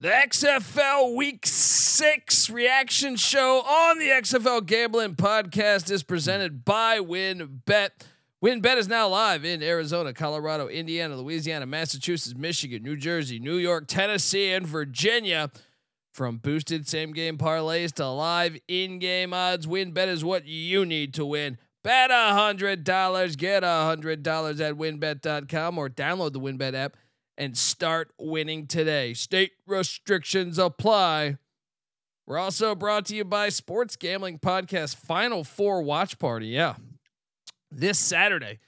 The XFL Week Six reaction show on the XFL Gambling Podcast is presented by WynnBET. WynnBET is now live in Arizona, Colorado, Indiana, Louisiana, Massachusetts, Michigan, New Jersey, New York, Tennessee, and Virginia. From boosted same game parlays to live in game odds, WynnBET is what you need to win. Bet a hundred dollars, get a hundred dollars at wynnbet.com or download the WynnBET app and start winning today. State restrictions apply. We're also brought to you by Sports Gambling Podcast Final Four Watch Party. Yeah. This Saturday.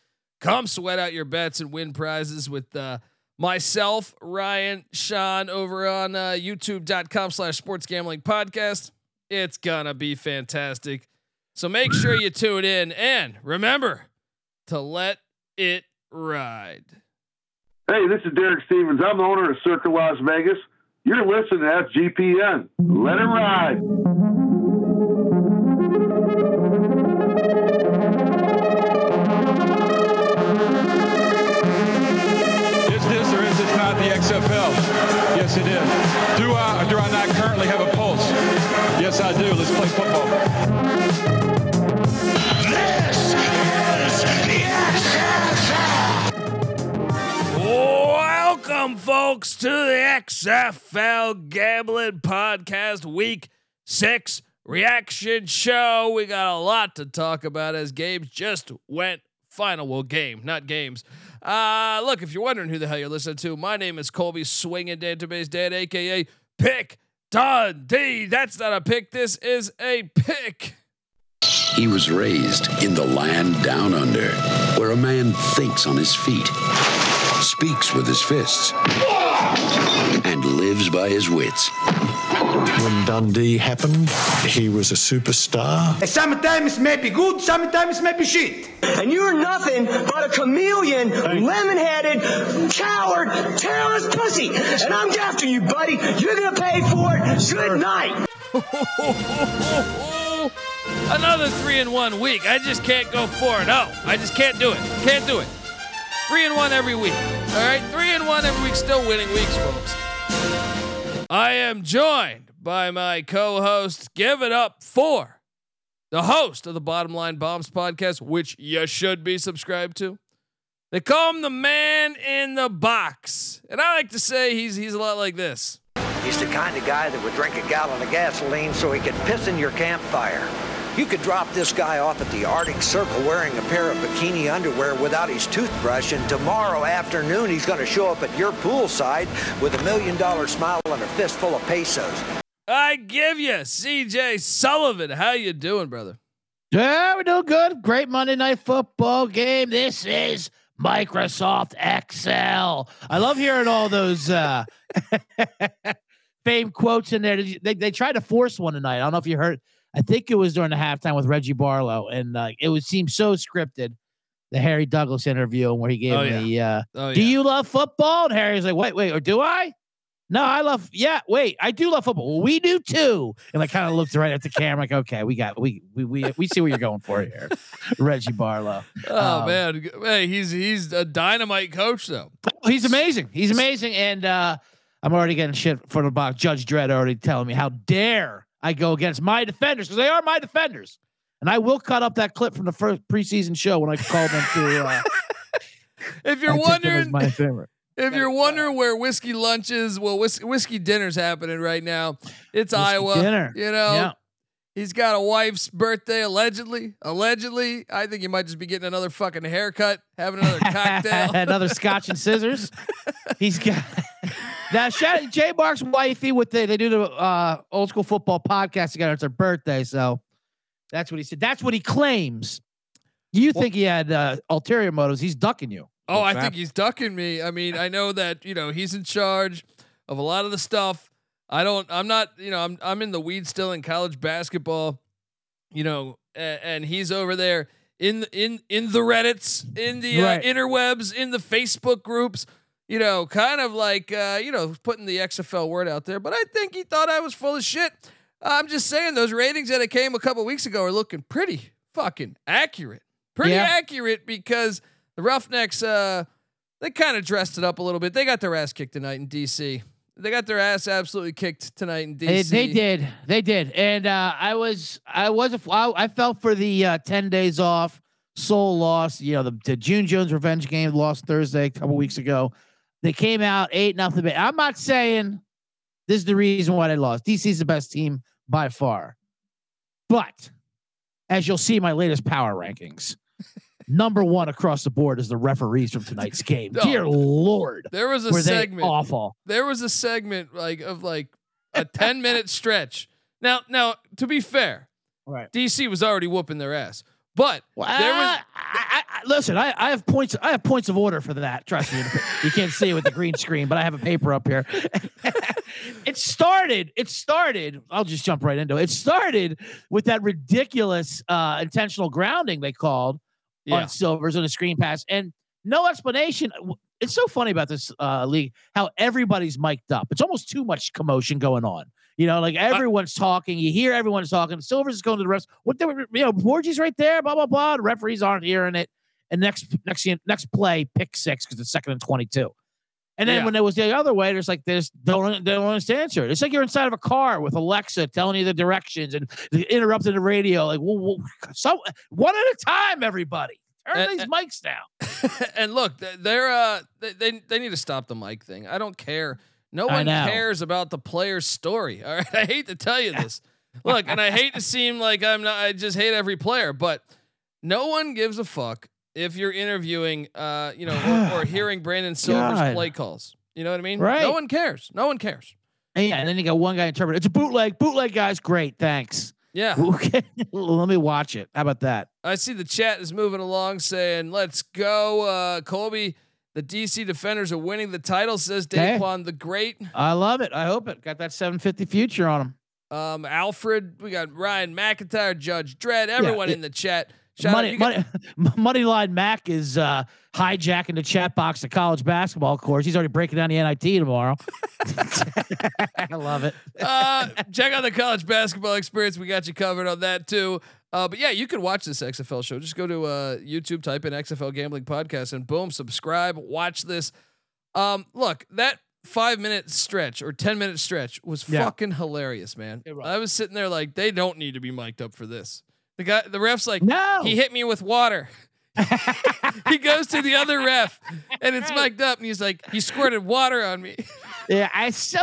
Come sweat out your bets and win prizes with uh, myself, Ryan, Sean over on uh, youtube.com slash sports gambling podcast. It's gonna be fantastic. So make sure you tune in and remember to let it ride. Hey, this is Derek Stevens. I'm the owner of Circa Las Vegas. You're listening to SGPN. Let it ride. Is this or is this not the XFL? Yes, it is. Do I or do I not currently have a pulse? Yes, I do. Let's play football. Welcome, folks, to the XFL Gambling Podcast Week Six Reaction Show. We got a lot to talk about as games just went final. Well, game, not games. Uh, look, if you're wondering who the hell you're listening to, my name is Colby Swinging Database Dad, aka Pick Dundee. That's not a pick. This is a pick. He was raised in the land down under, where a man thinks on his feet, speaks with his fists, and lives by his wits. When Dundee happened, he was a superstar. Sometimes it may be good, sometimes it may be shit. And you're nothing but a chameleon, lemon-headed, coward, terrorist pussy. And I'm after you, buddy. You're gonna pay for it. Good night. Another three in one week. I just can't go four and oh. I just can't do it. Can't do it. Three and one every week. All right, three and one every week. Still winning weeks, folks. I am joined by my co-host. Give it up for the host of the Bottom Line Bombs podcast, which you should be subscribed to. They call him the man in the box, and I like to say he's he's a lot like this. He's the kind of guy that would drink a gallon of gasoline so he could piss in your campfire. You could drop this guy off at the Arctic Circle wearing a pair of bikini underwear without his toothbrush, and tomorrow afternoon he's going to show up at your poolside with a million dollar smile and a fistful of pesos. I give you CJ Sullivan. How you doing, brother? Yeah, we're doing good. Great Monday night football game. This is Microsoft Excel. I love hearing all those uh fame quotes in there. They, they tried to force one tonight. I don't know if you heard. I think it was during the halftime with Reggie Barlow, and uh, it would seem so scripted. The Harry Douglas interview where he gave Oh, him the uh, Oh do you love football? And Harry's like, wait, wait, or do I? No, I love, yeah, wait, I do love football. Well, we do too. And I kind of looked right at the camera, like, okay, we got, we, we, we, we see where you're going for here. Reggie Barlow. Oh Um, man, hey, he's he's a dynamite coach though. He's amazing. He's amazing. And uh, I'm already getting shit for the box. Judge Dredd already telling me, how dare I go against my defenders because they are my defenders. And I will cut up that clip from the first preseason show when I called them to. Uh, If you're I took them as wondering, my favorite. if you're wondering where whiskey lunch is, well, whis- whiskey dinner's happening right now. It's Whiskey Iowa. dinner. You know, Yeah. he's got a wife's birthday allegedly. Allegedly, I think he might just be getting another fucking haircut, having another cocktail. Another scotch and scissors. He's got now. Shout Jay Mark's wifey with the they do the uh, old school football podcast together. It's her birthday, so that's what he said. That's what he claims. You think he had uh, ulterior motives? He's ducking you. Oh, I think he's ducking me. I mean, I know that you know he's in charge of a lot of the stuff. I don't. I'm not. You know, I'm I'm in the weeds still in college basketball. You know, and, and he's over there in in in the Reddits, in the uh, interwebs, in the Facebook groups. You know, kind of like uh, you know putting the XFL word out there. But I think he thought I was full of shit. I'm just saying those ratings that it came a couple weeks ago are looking pretty fucking accurate. Pretty Yeah. accurate because the Roughnecks uh they kind of dressed it up a little bit. They got their ass kicked tonight in DC. they got their ass absolutely kicked tonight in DC. They, they did. They did. And uh, I was I was a, I, I felt for the uh, 10 days off. Soul lost. You know, the, the June Jones revenge game lost Thursday a couple weeks ago. They came out eight nothing. I'm not saying this is the reason why they lost. DC's the best team by far. But as you'll see in my latest power rankings, number one across the board is the referees from tonight's game. No. Dear Lord. There was a were segment. awful. There was a segment like of like a 10 minute stretch. Now, now to be fair, Right. DC was already whooping their ass. But Well, there was I, listen, I, I have points. I have points of order for that. Trust me. You can't see it with the green screen, but I have a paper up here. it started. It started. I'll just jump right into it. It started with that ridiculous uh, intentional grounding they called yeah. on Silvers on a screen pass, and no explanation. It's so funny about this uh, league how everybody's mic'd up. It's almost too much commotion going on. You know, like everyone's talking. You hear everyone's talking. Silvers is going to the refs. What they were, you know, Borgie's right there. Blah blah blah. The referees aren't hearing it. And next next next play, pick six because it's second and twenty two. And then Yeah. when it was the other way, there's like this don't they don't understand answer. It's like you're inside of a car with Alexa telling you the directions and interrupting the radio. Like, well, well, so one at a time, everybody. Turn And- these mics down. and look, they're uh they, they they need to stop the mic thing. I don't care. No one cares about the player's story. All right. I hate to tell you this. look, and I hate to seem like I'm not I just hate every player, but no one gives a fuck if you're interviewing uh, you know, or, or hearing Brandon Silver's God. play calls. You know what I mean? Right. No one cares. No one cares. And yeah, and then you got one guy interpret. It's a bootleg. Bootleg guys, great. Thanks. Yeah. Okay, let me watch it. How about that? I see the chat is moving along saying, let's go. Uh, Colby, the DC defenders are winning the title, says. Daquan the Great. I love it. I hope it got that 750 future on him. Um, Alfred, we got Ryan McIntyre, Judge Dredd, everyone it- in the chat. Shout out, Money, money, Moneyline Mac is uh, hijacking the chat box to college basketball course. He's already breaking down the NIT tomorrow. I love it. uh, check out the college basketball experience. We got you covered on that too. Uh, but yeah, you can watch this XFL show. Just go to uh, YouTube, type in XFL Gambling Podcast, and boom, subscribe. Watch this. Um, look, that five minute stretch or ten minute stretch was Yeah. fucking hilarious, man. I was sitting there like, they don't need to be mic'd up for this. The guy, the ref's like, No. he hit me with water. he goes to the other ref, and it's mic'd up, and he's like, he squirted water on me. Yeah, I so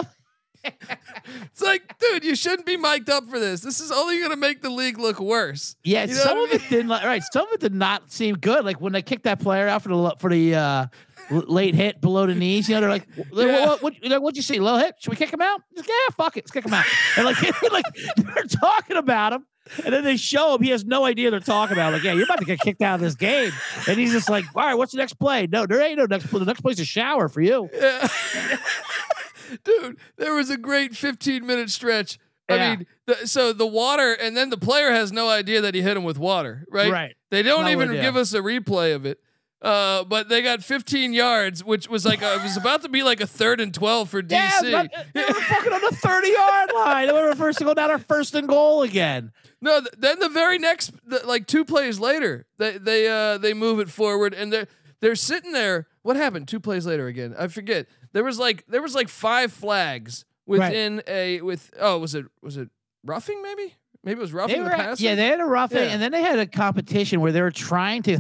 It's like, dude, you shouldn't be mic'd up for this. This is only gonna make the league look worse. yeah. You know some of I it didn't like right. Some of it did not seem good. Like when they kicked that player out for the for the uh, late hit below the knees. You know, they're like, what, Yeah. what, what, know, what'd you see? Low hit? Should we kick him out? Like, yeah, fuck it, let's kick him out. And like, like they're talking about him. And then they show him. He has no idea they're talking about. Like, yeah, you're about to get kicked out of this game. And he's just like, all right, what's the next play? No, there ain't no next play. The next play's a shower for you. Yeah. Dude, there was a great 15 minute stretch. I Yeah. mean, the, so the water, and then the player has no idea that he hit him with water, right? Right. They don't No even give us a replay of it. Uh, but they got 15 yards, which was like a, it was about to be like a third and 12 for DC. Yeah, but they were fucking on the 30 yard line. They were first to go down our first and goal again. No, th- then the very next, the, like two plays later, they they uh they move it forward, and they're they're sitting there. What happened? Two plays later again. I forget. There was like there was like five flags within a with oh was it was it roughing maybe maybe it was roughing They the passer. yeah, they had a roughing, Yeah. and then they had a competition where they were trying to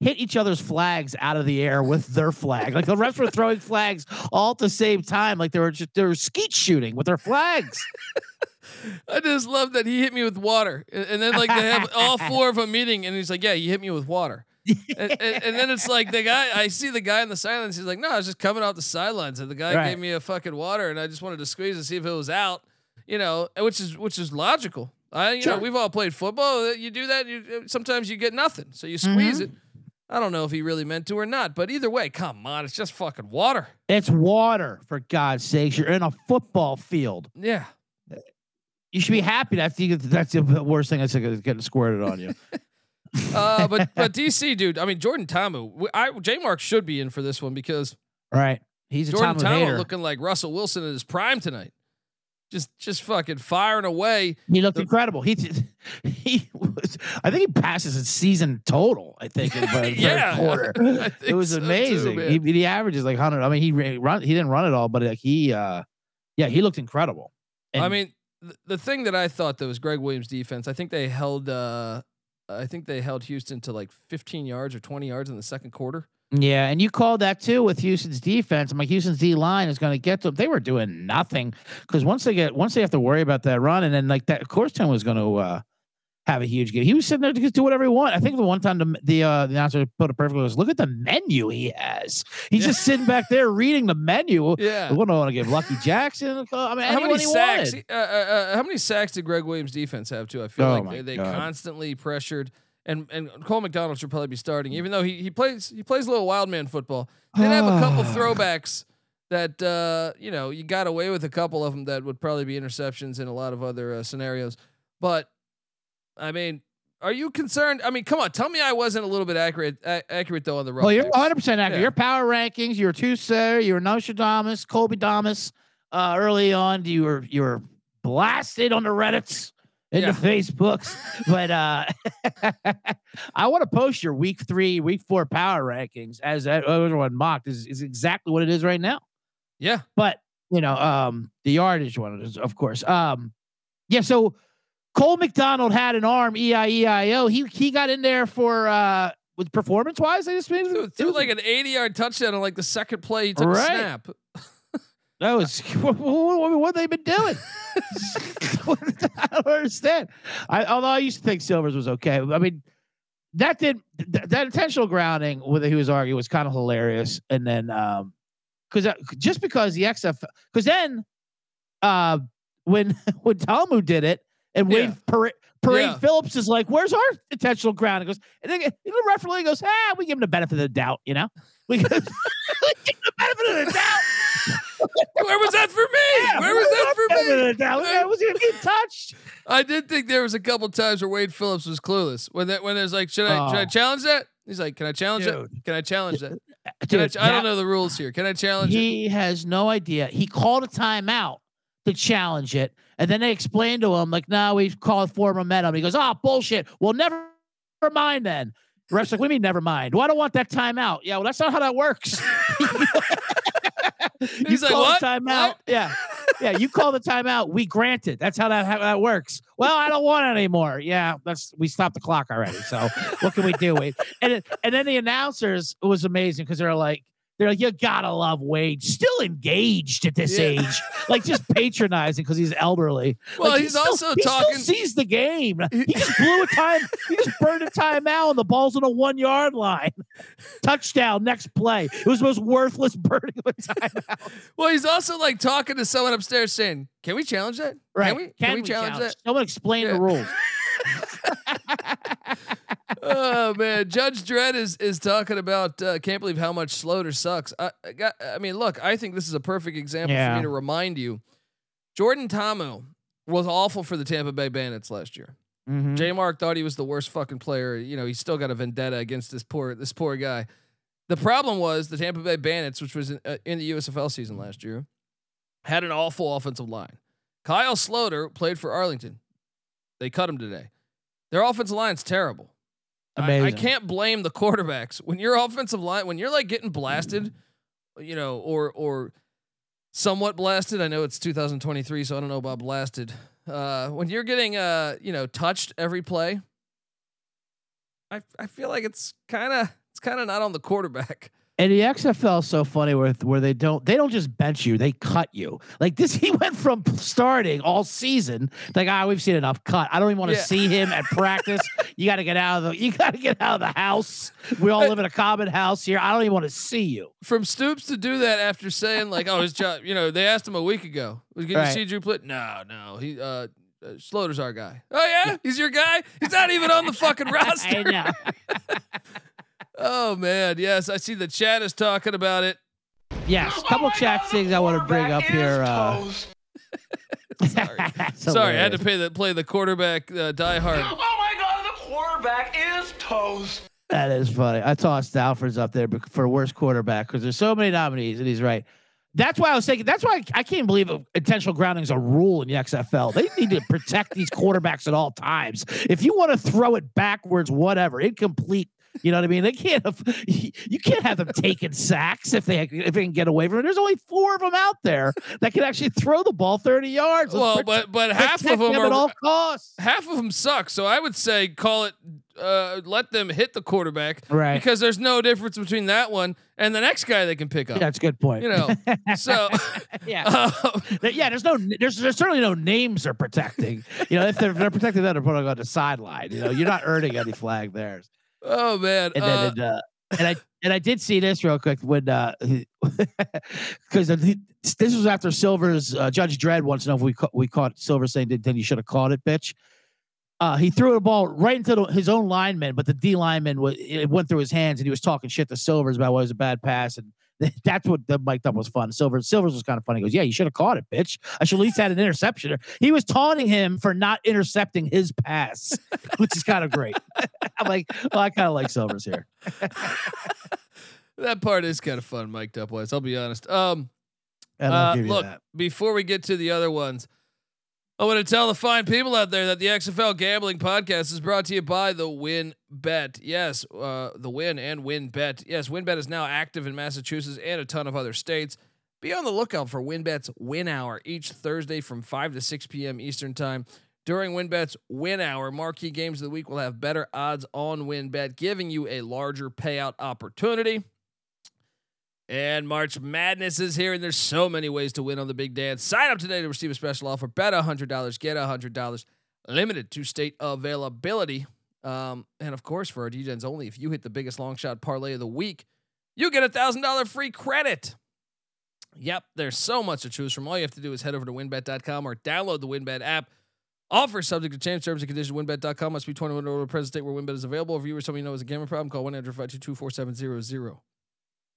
hit each other's flags out of the air with their flag. Like the refs were throwing flags all at the same time, like they were just they were skeet shooting with their flags. I just love that he hit me with water, and, and then like they have all four of them meeting, and he's like, "Yeah, you hit me with water." and, and, and then it's like the guy. I see the guy in the silence. He's like, "No, I was just coming off the sidelines, and the guy Right. gave me a fucking water, and I just wanted to squeeze and see if it was out." You know, which is which is logical. I, you know, we've all played football. Uh, you do that. You uh, sometimes you get nothing, so you mm-hmm. squeeze it. I don't know if he really meant to or not, but either way, come on, it's just fucking water. It's water, for God's sakes. You're in a football field. Yeah. You should be happy that that's the worst thing that's getting squirted on you. Uh, but but DC dude, I mean Jordan Ta'amu, I J Mark should be in for this one because right. He's a Jordan Ta'amu Ta'amu looking like Russell Wilson in his prime tonight. Just just fucking firing away. He looked incredible. He he was. I think he passes his season total. I think in the third Yeah, quarter. It was so amazing. man. he, he averages like hundred. I mean, he run. He didn't run it all, but like he uh Yeah, he looked incredible. I mean, th- the thing that I thought that was Gregg Williams' defense. I think they held. uh I think they held Houston to like 15 yards or 20 yards in the second quarter. Yeah, and you called that too with Houston's defense. I'm like, Houston's D line is going to get to them. They were doing nothing because once they get once they have to worry about that run, and then like that, of course, Tim was going to uh, have a huge game. He was sitting there to just do whatever he want. I think the one time the the, uh, the announcer put it perfectly was, "Look at the menu he has. He's just sitting back there reading the menu. Yeah. We don't want to give Lucky Jackson. I mean, how many sacks? Uh, uh, uh, how many sacks did Gregg Williams' defense have too? I feel Oh like they, they constantly pressured, and and Cole McDonald should probably be starting, even though he he plays he plays a little wild man football. They have a couple throwbacks that uh, you know you got away with a couple of them that would probably be interceptions in a lot of other uh, scenarios. But I mean, are you concerned? I mean, come on, tell me I wasn't a little bit accurate a- accurate though on the rough. Well, you're 100 percent accurate. Yeah. Your power rankings, you were two sir, you were Nostradamus, Colby Damas. Uh, early on, you were you were blasted on the Reddits and Yeah. the Facebooks. but uh, I want to post your week three, week four power rankings as everyone mocked is, is exactly what it is right now. Yeah. But you know, um, the yardage one is of course. Um, yeah. So Cole McDonald had an arm, E E-I-E-I-O. He he got in there for uh with performance wise. I just made it was- like an 80 yard touchdown on like the second play he took a snap. That was what, what, what they been doing. I don't understand. I although I used to think Silvers was okay. I mean, that did th- that intentional grounding with he was arguing was kind of hilarious. And then um because just because the XF because then uh when when Ta'amu did it and Wade Yeah. Parade, Parade Yeah. Phillips is like, "Where's our intentional grounding?" Goes and then the referee goes, "Ah, we give him the benefit of the doubt." You know, we give, we give him the benefit of the doubt. Where was that for me? Yeah, Where was that for me? I. Was gonna get touched? I did think there was a couple times where Wade Phillips was clueless when that when there's like, should I should I Oh. challenge that? He's like, can I challenge it? Dude. Can I challenge that? Uh, I, Dude, ch- I don't know the rules here. Can I challenge it? He has no idea. He called a timeout to challenge it, and then they explained to him like, "No, we called for momentum." He goes, "Oh, bullshit. Well, never mind then." The ref's like, "What do you mean, never mind? Well, I don't want that timeout." Yeah, well, that's not how that works. He's you like, call "What? the timeout. What?" Yeah, yeah. You call the timeout. We grant it. That's how that how that works. Well, I don't want it anymore. Yeah, that's we stopped the clock already. So what can we do? And it- and then the announcers it was amazing because they're like. They're like, you gotta love Wade. Still engaged at this Yeah. age, like just patronizing because he's elderly. Well, Like, he he's still- also he talking- Still sees the game. He just blew a time. He just burned a timeout, and the ball's on a one yard line. Touchdown. Next play. It was the most worthless burning of a timeout. Well, he's also like talking to someone upstairs saying, "Can we challenge that? Right? Can we? Can, we challenge, that?" Someone explain Yeah. the rules. oh man, Judge Dredd is is talking about. Uh, can't believe how much Sloter sucks. I, I got. I mean, look, I think this is a perfect example for me to remind you. Jordan Ta'amu was awful for the Tampa Bay Bandits last year. Mhm. J Mark thought he was the worst fucking player. You know, he's still got a vendetta against this poor this poor guy. The problem was the Tampa Bay Bandits, which was in, uh, in the USFL season last year, had an awful offensive line. Kyle Sloter played for Arlington. They cut him today. Their offensive line's terrible. I, I can't blame the quarterbacks when your offensive line when you're like getting blasted, you know, or or somewhat blasted. I know it's 2023, so I don't know about blasted. Uh, when you're getting uh, you know, touched every play, I I feel like it's kind of it's kind of not on the quarterback. And the XFL is so funny where where they don't they don't just bench you, they cut you. Like this, he went from starting all season, like ah, we've seen enough cut. I don't even want to Yeah. see him at practice. You got to get out of the you got to get out of the house. We all live in a common house here. I don't even want to see you. From Stoops to do that after saying like, oh, his job, you know, they asked him a week ago, "Can you Right. see Drew Plitt?" No, no, he uh, uh, Sloter's our guy. Oh yeah, he's your guy. He's not even on the fucking roster. Know. Oh man, yes, I see the chat is talking about it. Yes, couple chat things I want to bring up here. Uh, Sorry, sorry, I had to pay the play the quarterback uh, die hard. Oh my god, the quarterback is toast. That is funny. I tossed Alfred's up there for worst quarterback because there's so many nominees, and he's right. That's why I was thinking. That's why I can't believe intentional grounding is a rule in the XFL. They need to protect these quarterbacks at all times. If you want to throw it backwards, whatever, incomplete You know what I mean? They can't. Have, you can't have them taking sacks if they if they can get away from it. There's only four of them out there that can actually throw the ball 30 yards. Well, protect- but but half of them them are at all costs. half of them suck. So I would say call it. Uh, let them hit the quarterback, Right. Because there's no difference between that one and the next guy they can pick up. Yeah, that's a good point. You know, so yeah, um, yeah. There's no, there's, there's certainly no names they're protecting. You know, if they're, if they're protecting that, they're putting on the sideline. You know, you're not earning any flag there. Oh man, And uh, then, and, uh, and I and I did see this real quick when uh because this was after Silver's uh, Judge Dredd wants to know if we ca- we caught Silver saying that then you should have caught it, bitch. Uh, he threw the ball right into the, his own lineman, but the D lineman was it went through his hands, and he was talking shit to Silvers about why it was a bad pass, and that's what the mic'd up was fun. Silver Silvers was kind of funny. He goes, "Yeah, you should have caught it, bitch. I should at least had an interception." He was taunting him for not intercepting his pass, which is kind of great. I'm like, well, I kind of like Silvers here. that part is kind of fun, mic'd up wise. I'll be honest. Um, And uh, look, before we get to the other ones, I want to tell the fine people out there that the XFL Gambling Podcast is brought to you by the Win Bet. Yes, uh, the Win and WynnBET. Yes, WynnBET is now active in Massachusetts and a ton of other states. Be on the lookout for WynnBET's Win Hour each Thursday from 5 to 6 p.m. Eastern Time. During WynnBET's Win Hour, marquee games of the week will have better odds on WynnBET, giving you a larger payout opportunity. And March Madness is here, and there's so many ways to win on the big dance. Sign up today to receive a special offer. Bet $100, get $100. Limited to state availability. Um, and of course, for our DJs only, if you hit the biggest long shot parlay of the week, you get a $1,000 free credit. Yep, there's so much to choose from. All you have to do is head over to wynnbet.com or download the WynnBET app. Offer subject to change terms and conditions. WynnBET.com must be 21 or older. Present state where WynnBET is available. If you or someone you know has a gambling problem, call 1 800 522 4700.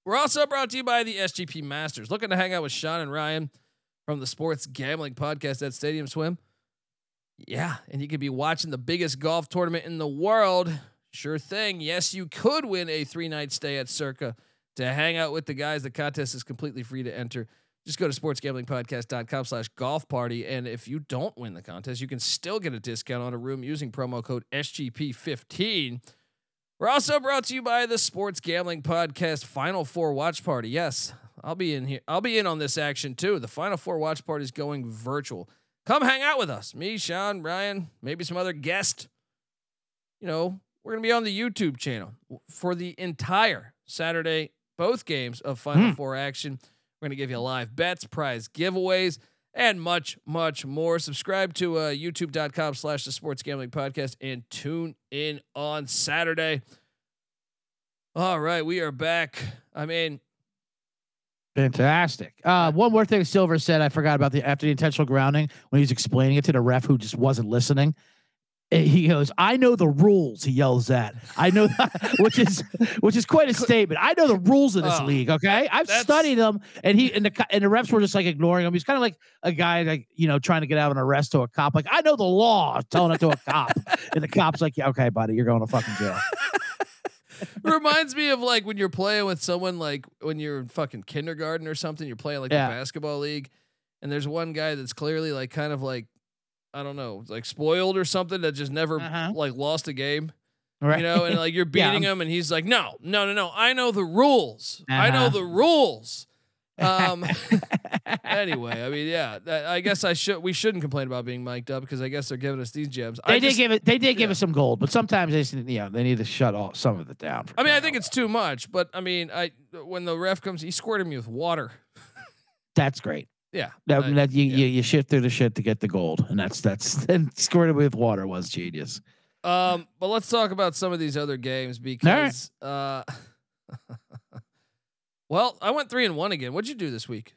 We're also brought to you by the SGP Masters. Looking to hang out with Sean and Ryan from the Sports Gambling Podcast at Stadium Swim? Yeah, and you could be watching the biggest golf tournament in the world. Sure thing. Yes, you could win a three night stay at Circa to hang out with the guys. The contest is completely free to enter. Just go to sportsgamblingpodcast.com slash golf party. And if you don't win the contest, you can still get a discount on a room using promo code SGP15. We're also brought to you by the Sports Gambling Podcast Final Four Watch Party. Yes, I'll be in here. I'll be in on this action too. The Final Four Watch Party is going virtual. Come hang out with us. Me, Sean, Ryan, maybe some other guest. You know, we're going to be on the YouTube channel for the entire Saturday, both games of Final hmm. Four action. We're going to give you live bets, prize giveaways, and much, much more. Subscribe to uh, youtube.com slash the sports gambling podcast and tune in on Saturday. All right, we are back. I mean, Fantastic. Uh, one more thing Silver said I forgot about the after the intentional grounding when he was explaining it to the ref who just wasn't listening. He goes, "I know the rules." He yells that. I know, that, which is which is quite a statement. I know the rules of this Oh, league. Okay, I've studied them, and he and the and the refs were just like ignoring him. He's kind of like a guy like you know trying to get out of an arrest to a cop. Like I know the law, telling it to a cop, and the cop's like, "Yeah, okay, buddy, you're going to fucking jail." reminds me of like when you're playing with someone like when you're in fucking kindergarten or something, you're playing like Yeah. the basketball league, and there's one guy that's clearly like kind of like I don't know, like spoiled or something that just never Uh-huh. like lost a game. Right? You know, and like you're Yeah. beating him and he's like, No, no, no, no. I know the rules. I know Uh-huh. the rules. Um anyway, I mean, yeah, that, I guess I should we shouldn't complain about being mic'd up because I guess they're giving us these gems. They I did just- give it. They did give yeah. us some gold, but sometimes they, s- yeah, they need to shut all some of it down. I mean, I think it's too much, but I mean, I when the ref comes, he squirted me with water. That's great. Yeah, That, I- that you, yeah. you you shift through the shit to get the gold, and that's that's and squirted with water was genius. Um, but let's talk about some of these other games because, uh, well, I went three and one again. What'd you do this week?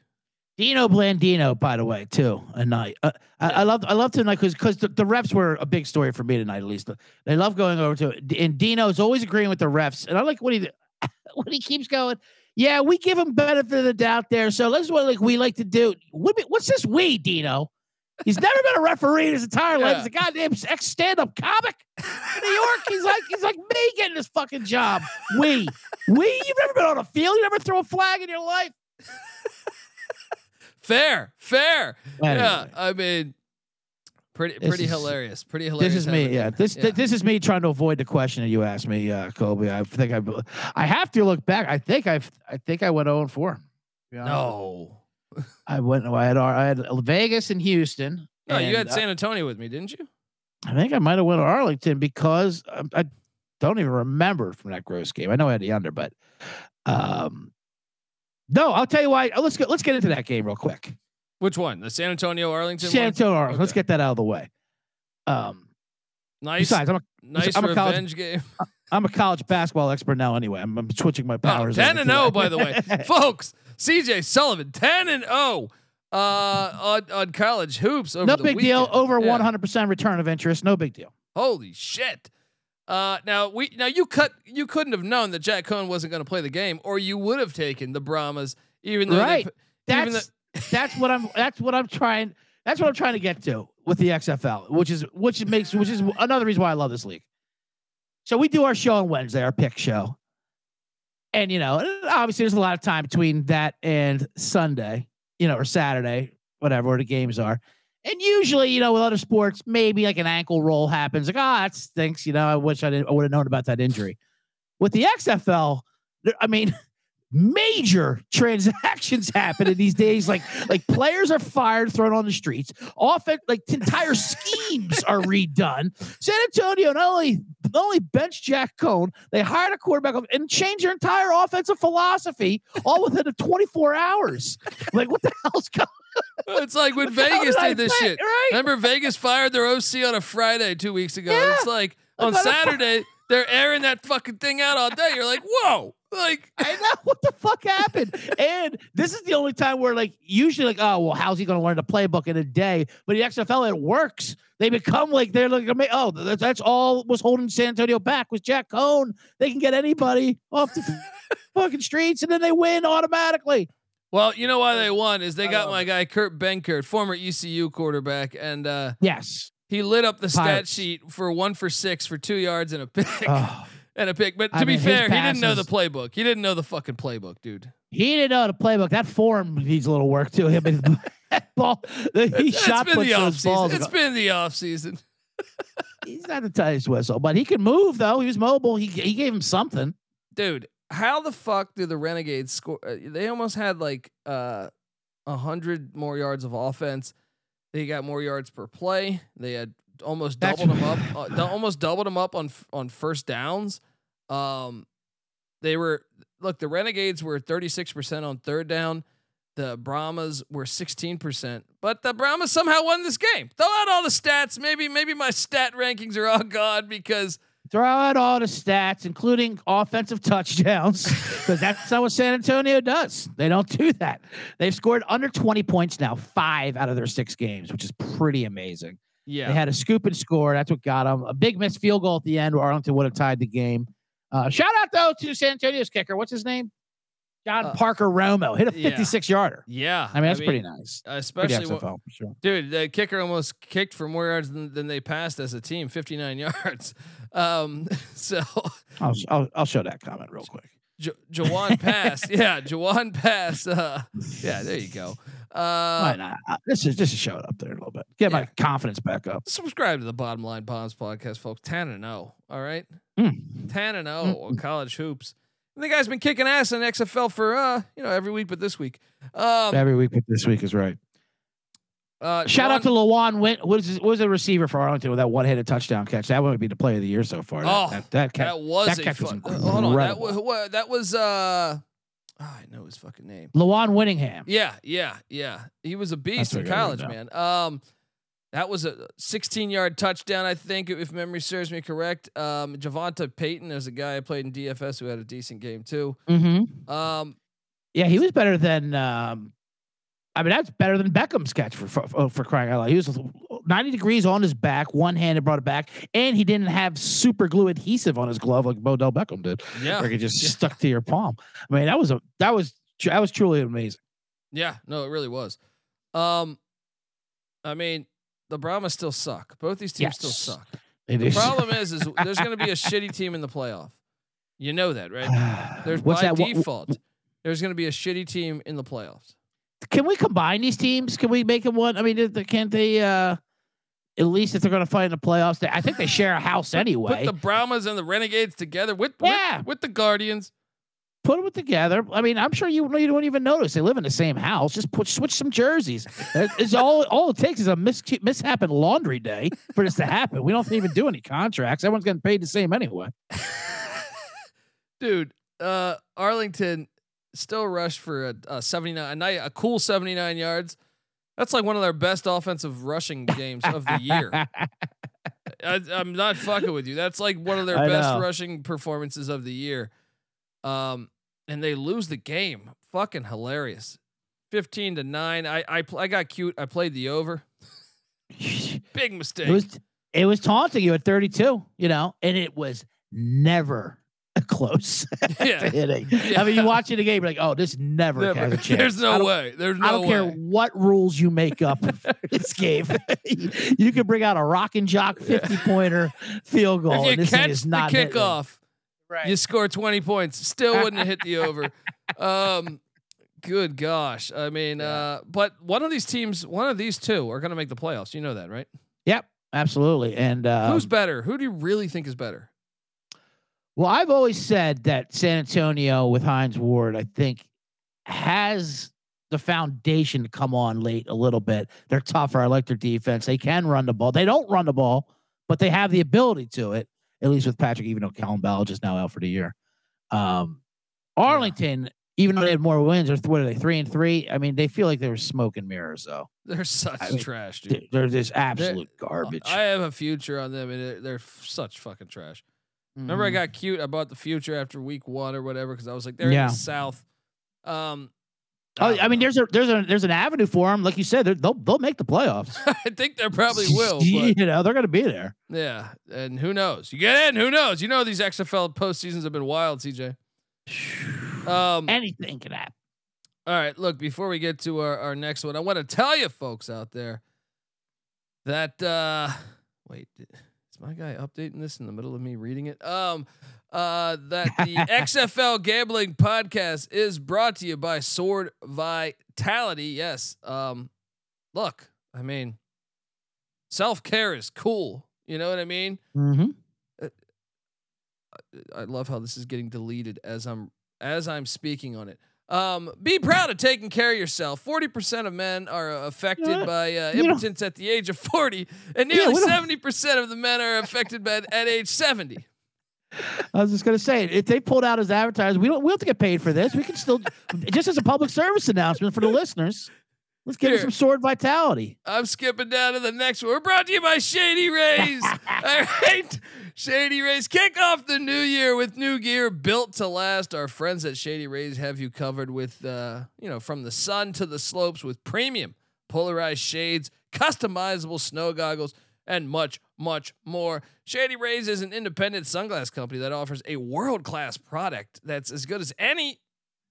Dino Blandino, by the way, too. A night. Uh, I, I love I love tonight because because the, the refs were a big story for me tonight. At least they love going over to it. And Dino's always agreeing with the refs, and I like what he what he keeps going. Yeah, we give him benefit of the doubt there. So let's what like we like to do. What's this we, Dino? He's never been a referee in his entire life. Yeah. He's a goddamn ex stand-up comic in New York. He's like he's like me getting this fucking job. We, we. You've never been on a field. You never throw a flag in your life. Fair, fair. Yeah, I mean, Pretty pretty is- hilarious. Pretty hilarious. This is me. Yeah. This th- this is me trying to avoid the question that you asked me, uh, Kobe. I think I I have to look back. I think I've I think I went 0 and 4. to be honest. No. I went. I had I had Vegas and Houston. No, you had uh, San Antonio with me, didn't you? I think I might have went to Arlington because I, I don't even remember from that gross game. I know I had the under, but um, no. I'll tell you why. Let's get let's get into that game real quick. Which one? The San Antonio Arlington. San? Antonio. Arlington. Let's get that out of the way. Um, Nice. besides, I'm a nice I'm a college- game. I'm a college basketball expert now. Anyway, I'm, I'm switching my Oh, powers. 10 over and to 0, by the way. Folks, CJ Sullivan, 10 and 0 uh, on, on college hoops over no big deal. Over 100% return of interest. No big deal. Holy shit. Uh, now we now you cut you couldn't have known that Jack Coan wasn't going to play the game, or you would have taken the Brahmas, even though Right. They, even That's what I'm. That's what I'm trying. That's what I'm trying to get to with the XFL, which is which makes which is another reason why I love this league. So we do our show on Wednesday, our pick show, and you know, obviously there's a lot of time between that and Sunday, you know, or Saturday, whatever where the games are. And usually, you know, with other sports, maybe like an ankle roll happens. Like, ah, that stinks. You know, I wish I didn't. I would have known about that injury. With the XFL, I mean, major transactions happen in these days. Like, like players are fired, thrown on the streets. Often, like entire schemes are redone. San Antonio not only not only bench Jack Coan, they hired a quarterback and changed their entire offensive philosophy all within a 24 hours. Like, what the hell's going? it's like when Vegas did did this think, shit. right? Remember Vegas fired their OC on a Friday two weeks ago. Yeah. It's like on Saturday they're airing that fucking thing out all day. You're like, whoa, like I know what the fuck happened. And this is the only time where, like, usually, like, oh, well, how's he going to learn the playbook in a day? But the XFL, it works. They become like they're like, oh, that's, all was holding San Antonio back was Jack Coan. They can get anybody off the fucking streets, and then they win automatically. Well, you know why they won is they got my guy Kurt Benkert, former ECU quarterback, and uh, Yes. he lit up the stat sheet for one for six for two yards and a pick Oh, and a pick. But to I be mean, fair, he didn't know the playbook. He didn't know the fucking playbook, dude. he didn't know the playbook. That form needs a little work to him. that ball, he It's shot been the off balls. It's been the off season. He's not the tightest whistle, but he can move though. He was mobile. He he gave him something. dude how the fuck do the renegades score uh, they almost had like uh a hundred more yards of offense they got more yards per play they had almost That's- doubled them up uh, almost doubled them up on on first downs um they were look the renegades were 36% on third down the brahmas were 16% but the brahmas somehow won this game throw out all the stats maybe maybe my stat rankings are all gone because Throw out all the stats, including offensive touchdowns, because that's not what San Antonio does. They don't do that. They've scored under 20 points now, five out of their six games, which is pretty amazing. yeah They had a scoop and score. That's what got them. A big missed field goal at the end where Arlington would have tied the game. Uh, shout out, though, to San Antonio's kicker. What's his name? John Uh, Parker Romo. Hit a yeah. 56 yarder. yeah I mean, that's pretty nice. Pretty especially XFL, when- for sure. Dude, the kicker almost kicked for more yards than, than they passed as a team, 59 yards. Um, so I'll, I'll, I'll show that comment real quick. J- Jawan Pass, yeah, Jawan Pass. Uh, yeah, there you go. Uh? Uh, This is just to show it up there a little bit. Get my confidence back up. subscribe to the Bottom Line Bombs podcast, folks. 10 and 0. All right, Mm. 10 and 0 on college hoops. And the guy's been kicking ass in XFL for uh, you know, every week but this week. Um, Every week, but this week is right. uh, Shout out to Lawan Win. What is his, what was the receiver for Arlington with that one-handed touchdown catch? That would be the play of the year so far. That, Oh, that, that, catch, that was that catch was uh, hold on. That was, that was uh, oh, I know his fucking name. Lawan Winningham. Yeah, yeah, yeah. He was a beast in college, man. Um, that was a 16 yard touchdown, I think, if memory serves me correct. Um, Javonta Payton is a guy I played in DFS who had a decent game too. Mm-hmm. Um, Yeah, he was better than. Um, I mean, that's better than Beckham's catch for for, oh, for crying out loud. He was 90 degrees on his back, one handed brought it back, and he didn't have super glue adhesive on his glove like Odell Beckham did, yeah, where it just Yeah. stuck to your palm. I mean, that was a that was that was truly amazing. yeah, no, it really was. Um, I mean, the Brahmas still suck. Both these teams still suck. It The is. problem is, is there's going to be a shitty team in the playoff. You know that, right? There's What's by that? What- default. there's going to be a shitty team in the playoffs. can we combine these teams? Can we make them one? I mean, th- th- can't they? Uh, at least if they're going to fight in the playoffs, they, I think they share a house anyway. Put the Brahmas and the Renegades together with Yeah. with, with the Guardians. Put them together. I mean, I'm sure you you don't even notice they live in the same house. Just put switch some jerseys. It's all all it takes is a mis- mishap in laundry day for this to happen. We don't even do any contracts. Everyone's getting paid the same anyway. Dude, uh, Arlington still rushed for a, a 79, a, night, a cool 79 yards. That's like one of their best offensive rushing games of the year. I, I'm not fucking with you. That's like one of their I best know. rushing performances of the year. Um, and they lose the game. Fucking hilarious. 15 to 9. I I, I got cute. I played the over. Big mistake. It was it was taunting you at 32, you know, and it was never close Yeah. to hitting. Yeah. I mean, you watching the game, you're like, oh, this never, Never. has a chance. There's no way. There's no I don't care what rules you make up this game. you, can bring out a rock and jock 50 pointer field goal. if and you this thing catch is the not hitting. kickoff, Right. you score 20 points. Still wouldn't have hit the over. Um, good gosh. I mean, uh, but one of these teams, one of these two are going to make the playoffs. You know that, right? Yep, absolutely. And uh, Who's better? Who do you really think is better? well, I've always said that San Antonio with Hines Ward, I think, has the foundation to come on late a little bit. They're tougher. I like their defense. They can run the ball. They don't run the ball, but they have the ability to it. At least with Patrick, even though Kalen Ballage is now out for the year. Um, Arlington, even though they had more wins, or what are they three and three? I mean, they feel like they were smoke and mirrors, though. They're such I mean, trash, dude. They're, they're just absolute garbage. I have a future on them, and they're, they're such fucking trash. Remember, I Mhm. got cute. I bought the future after week one or whatever because I was like, they're Yeah. in the South. Um, Oh, I mean, there's a there's a there's an avenue for them. Like you said, they'll they'll make the playoffs. I think they probably will. You know, they're gonna be there. Yeah, and who knows? You get in, who knows? You know these XFL postseasons have been wild, CJ. Um, Anything can happen. all right, look, before we get to our, our next one, I want to tell you folks out there that uh wait, is my guy updating this in the middle of me reading it? Um uh that the XFL gambling podcast is brought to you by Sword Vitality. Yes. Um look, I mean self-care is cool. You know what I mean? Mm-hmm. I love how this is getting deleted as I'm as I'm speaking on it. Um, be proud of taking care of yourself. Forty percent of men are uh, affected Yeah. by uh, You know- impotence at the age of forty, and nearly seventy percent of the men are affected by at age seventy. I was just gonna say, if they pulled out as advertisers, we don't we don't have to get paid for this. We can still just as a public service announcement for the listeners. Let's give Here. some sword vitality. I'm skipping down to the next one. We're brought to you by Shady Rays. All right. Shady Rays kick off the new year with new gear built to last. Our friends at Shady Rays have you covered with, uh, you know, from the sun to the slopes with premium polarized shades, customizable snow goggles, and much, much more. Shady Rays is an independent sunglass company that offers a world class product that's as good as any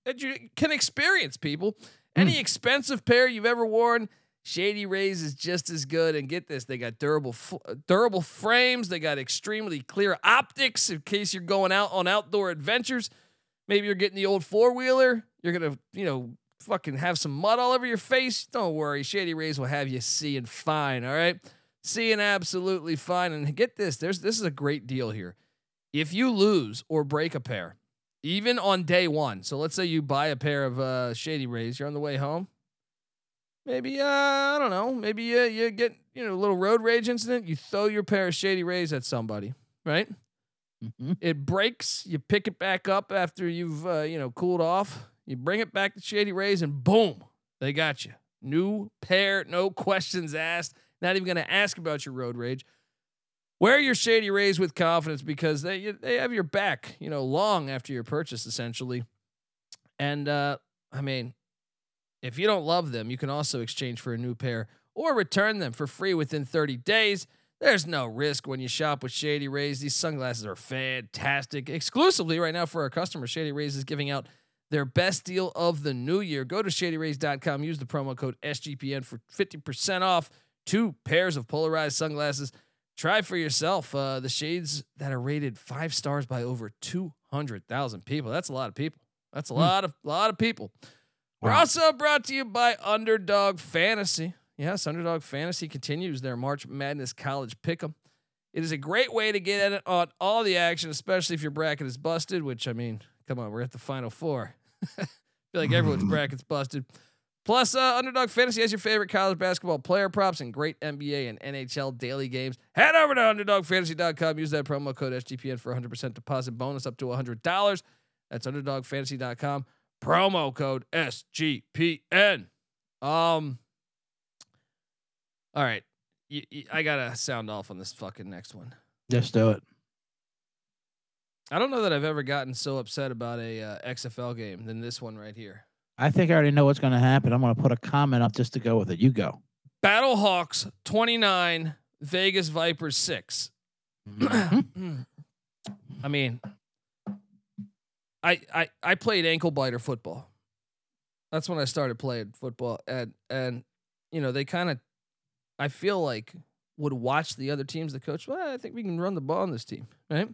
that you can experience, people. Any hmm. expensive pair you've ever worn, Shady Rays is just as good. And get this, they got durable f- durable frames. They got extremely clear optics in case you're going out on outdoor adventures. Maybe you're getting the old four wheeler. You're gonna, you know, fucking have some mud all over your face. Don't worry, Shady Rays will have you seeing fine. All right, seeing absolutely fine. And get this, there's this is a great deal here. If you lose or break a pair, even on day one. So let's say you buy a pair of uh, Shady Rays. You're on the way home. Maybe uh, I don't know. Maybe uh, you get you know a little road rage incident. You throw your pair of Shady Rays at somebody, right? Mhm. It breaks. You pick it back up after you've uh, you know cooled off. You bring it back to Shady Rays, and boom, they got you. New pair, no questions asked. Not even gonna ask about your road rage. Wear your Shady Rays with confidence because they they have your back, you know, long after your purchase, essentially. And uh, I mean, if you don't love them, you can also exchange for a new pair or return them for free within 30 days. There's no risk when you shop with Shady Rays. These sunglasses are fantastic. Exclusively right now for our customers, Shady Rays is giving out their best deal of the new year. Go to shadyrays.com, use the promo code SGPN for 50% off two pairs of polarized sunglasses. Try for yourself uh, the shades that are rated five stars by over 200,000 people. That's a lot of people. That's a lot of lot of people. We're also brought to you by Underdog Fantasy. Yes, Underdog Fantasy continues their March Madness College Pick'em. It is a great way to get in on all the action, especially if your bracket is busted. Which I mean, come on, we're at the Final Four. I feel like everyone's bracket's busted. Plus, uh, Underdog Fantasy has your favorite college basketball player props and great NBA and NHL daily games. Head over to UnderdogFantasy.com. Use that promo code SGPN for 100% deposit bonus up to $100. That's UnderdogFantasy.com. Promo code SGPN. Um. All right, I gotta sound off on this fucking next one. Just do it. I don't know that I've ever gotten so upset about a uh, XFL game than this one right here. I think I already know what's going to happen. I'm going to put a comment up just to go with it. You go. Battlehawks 29, Vegas Vipers 6. Mm-hmm. I mean, I I I played ankle biter football. That's when I started playing football, and and you know they kind of, I feel like would watch the other teams. The coach, well, I think we can run the ball on this team, right?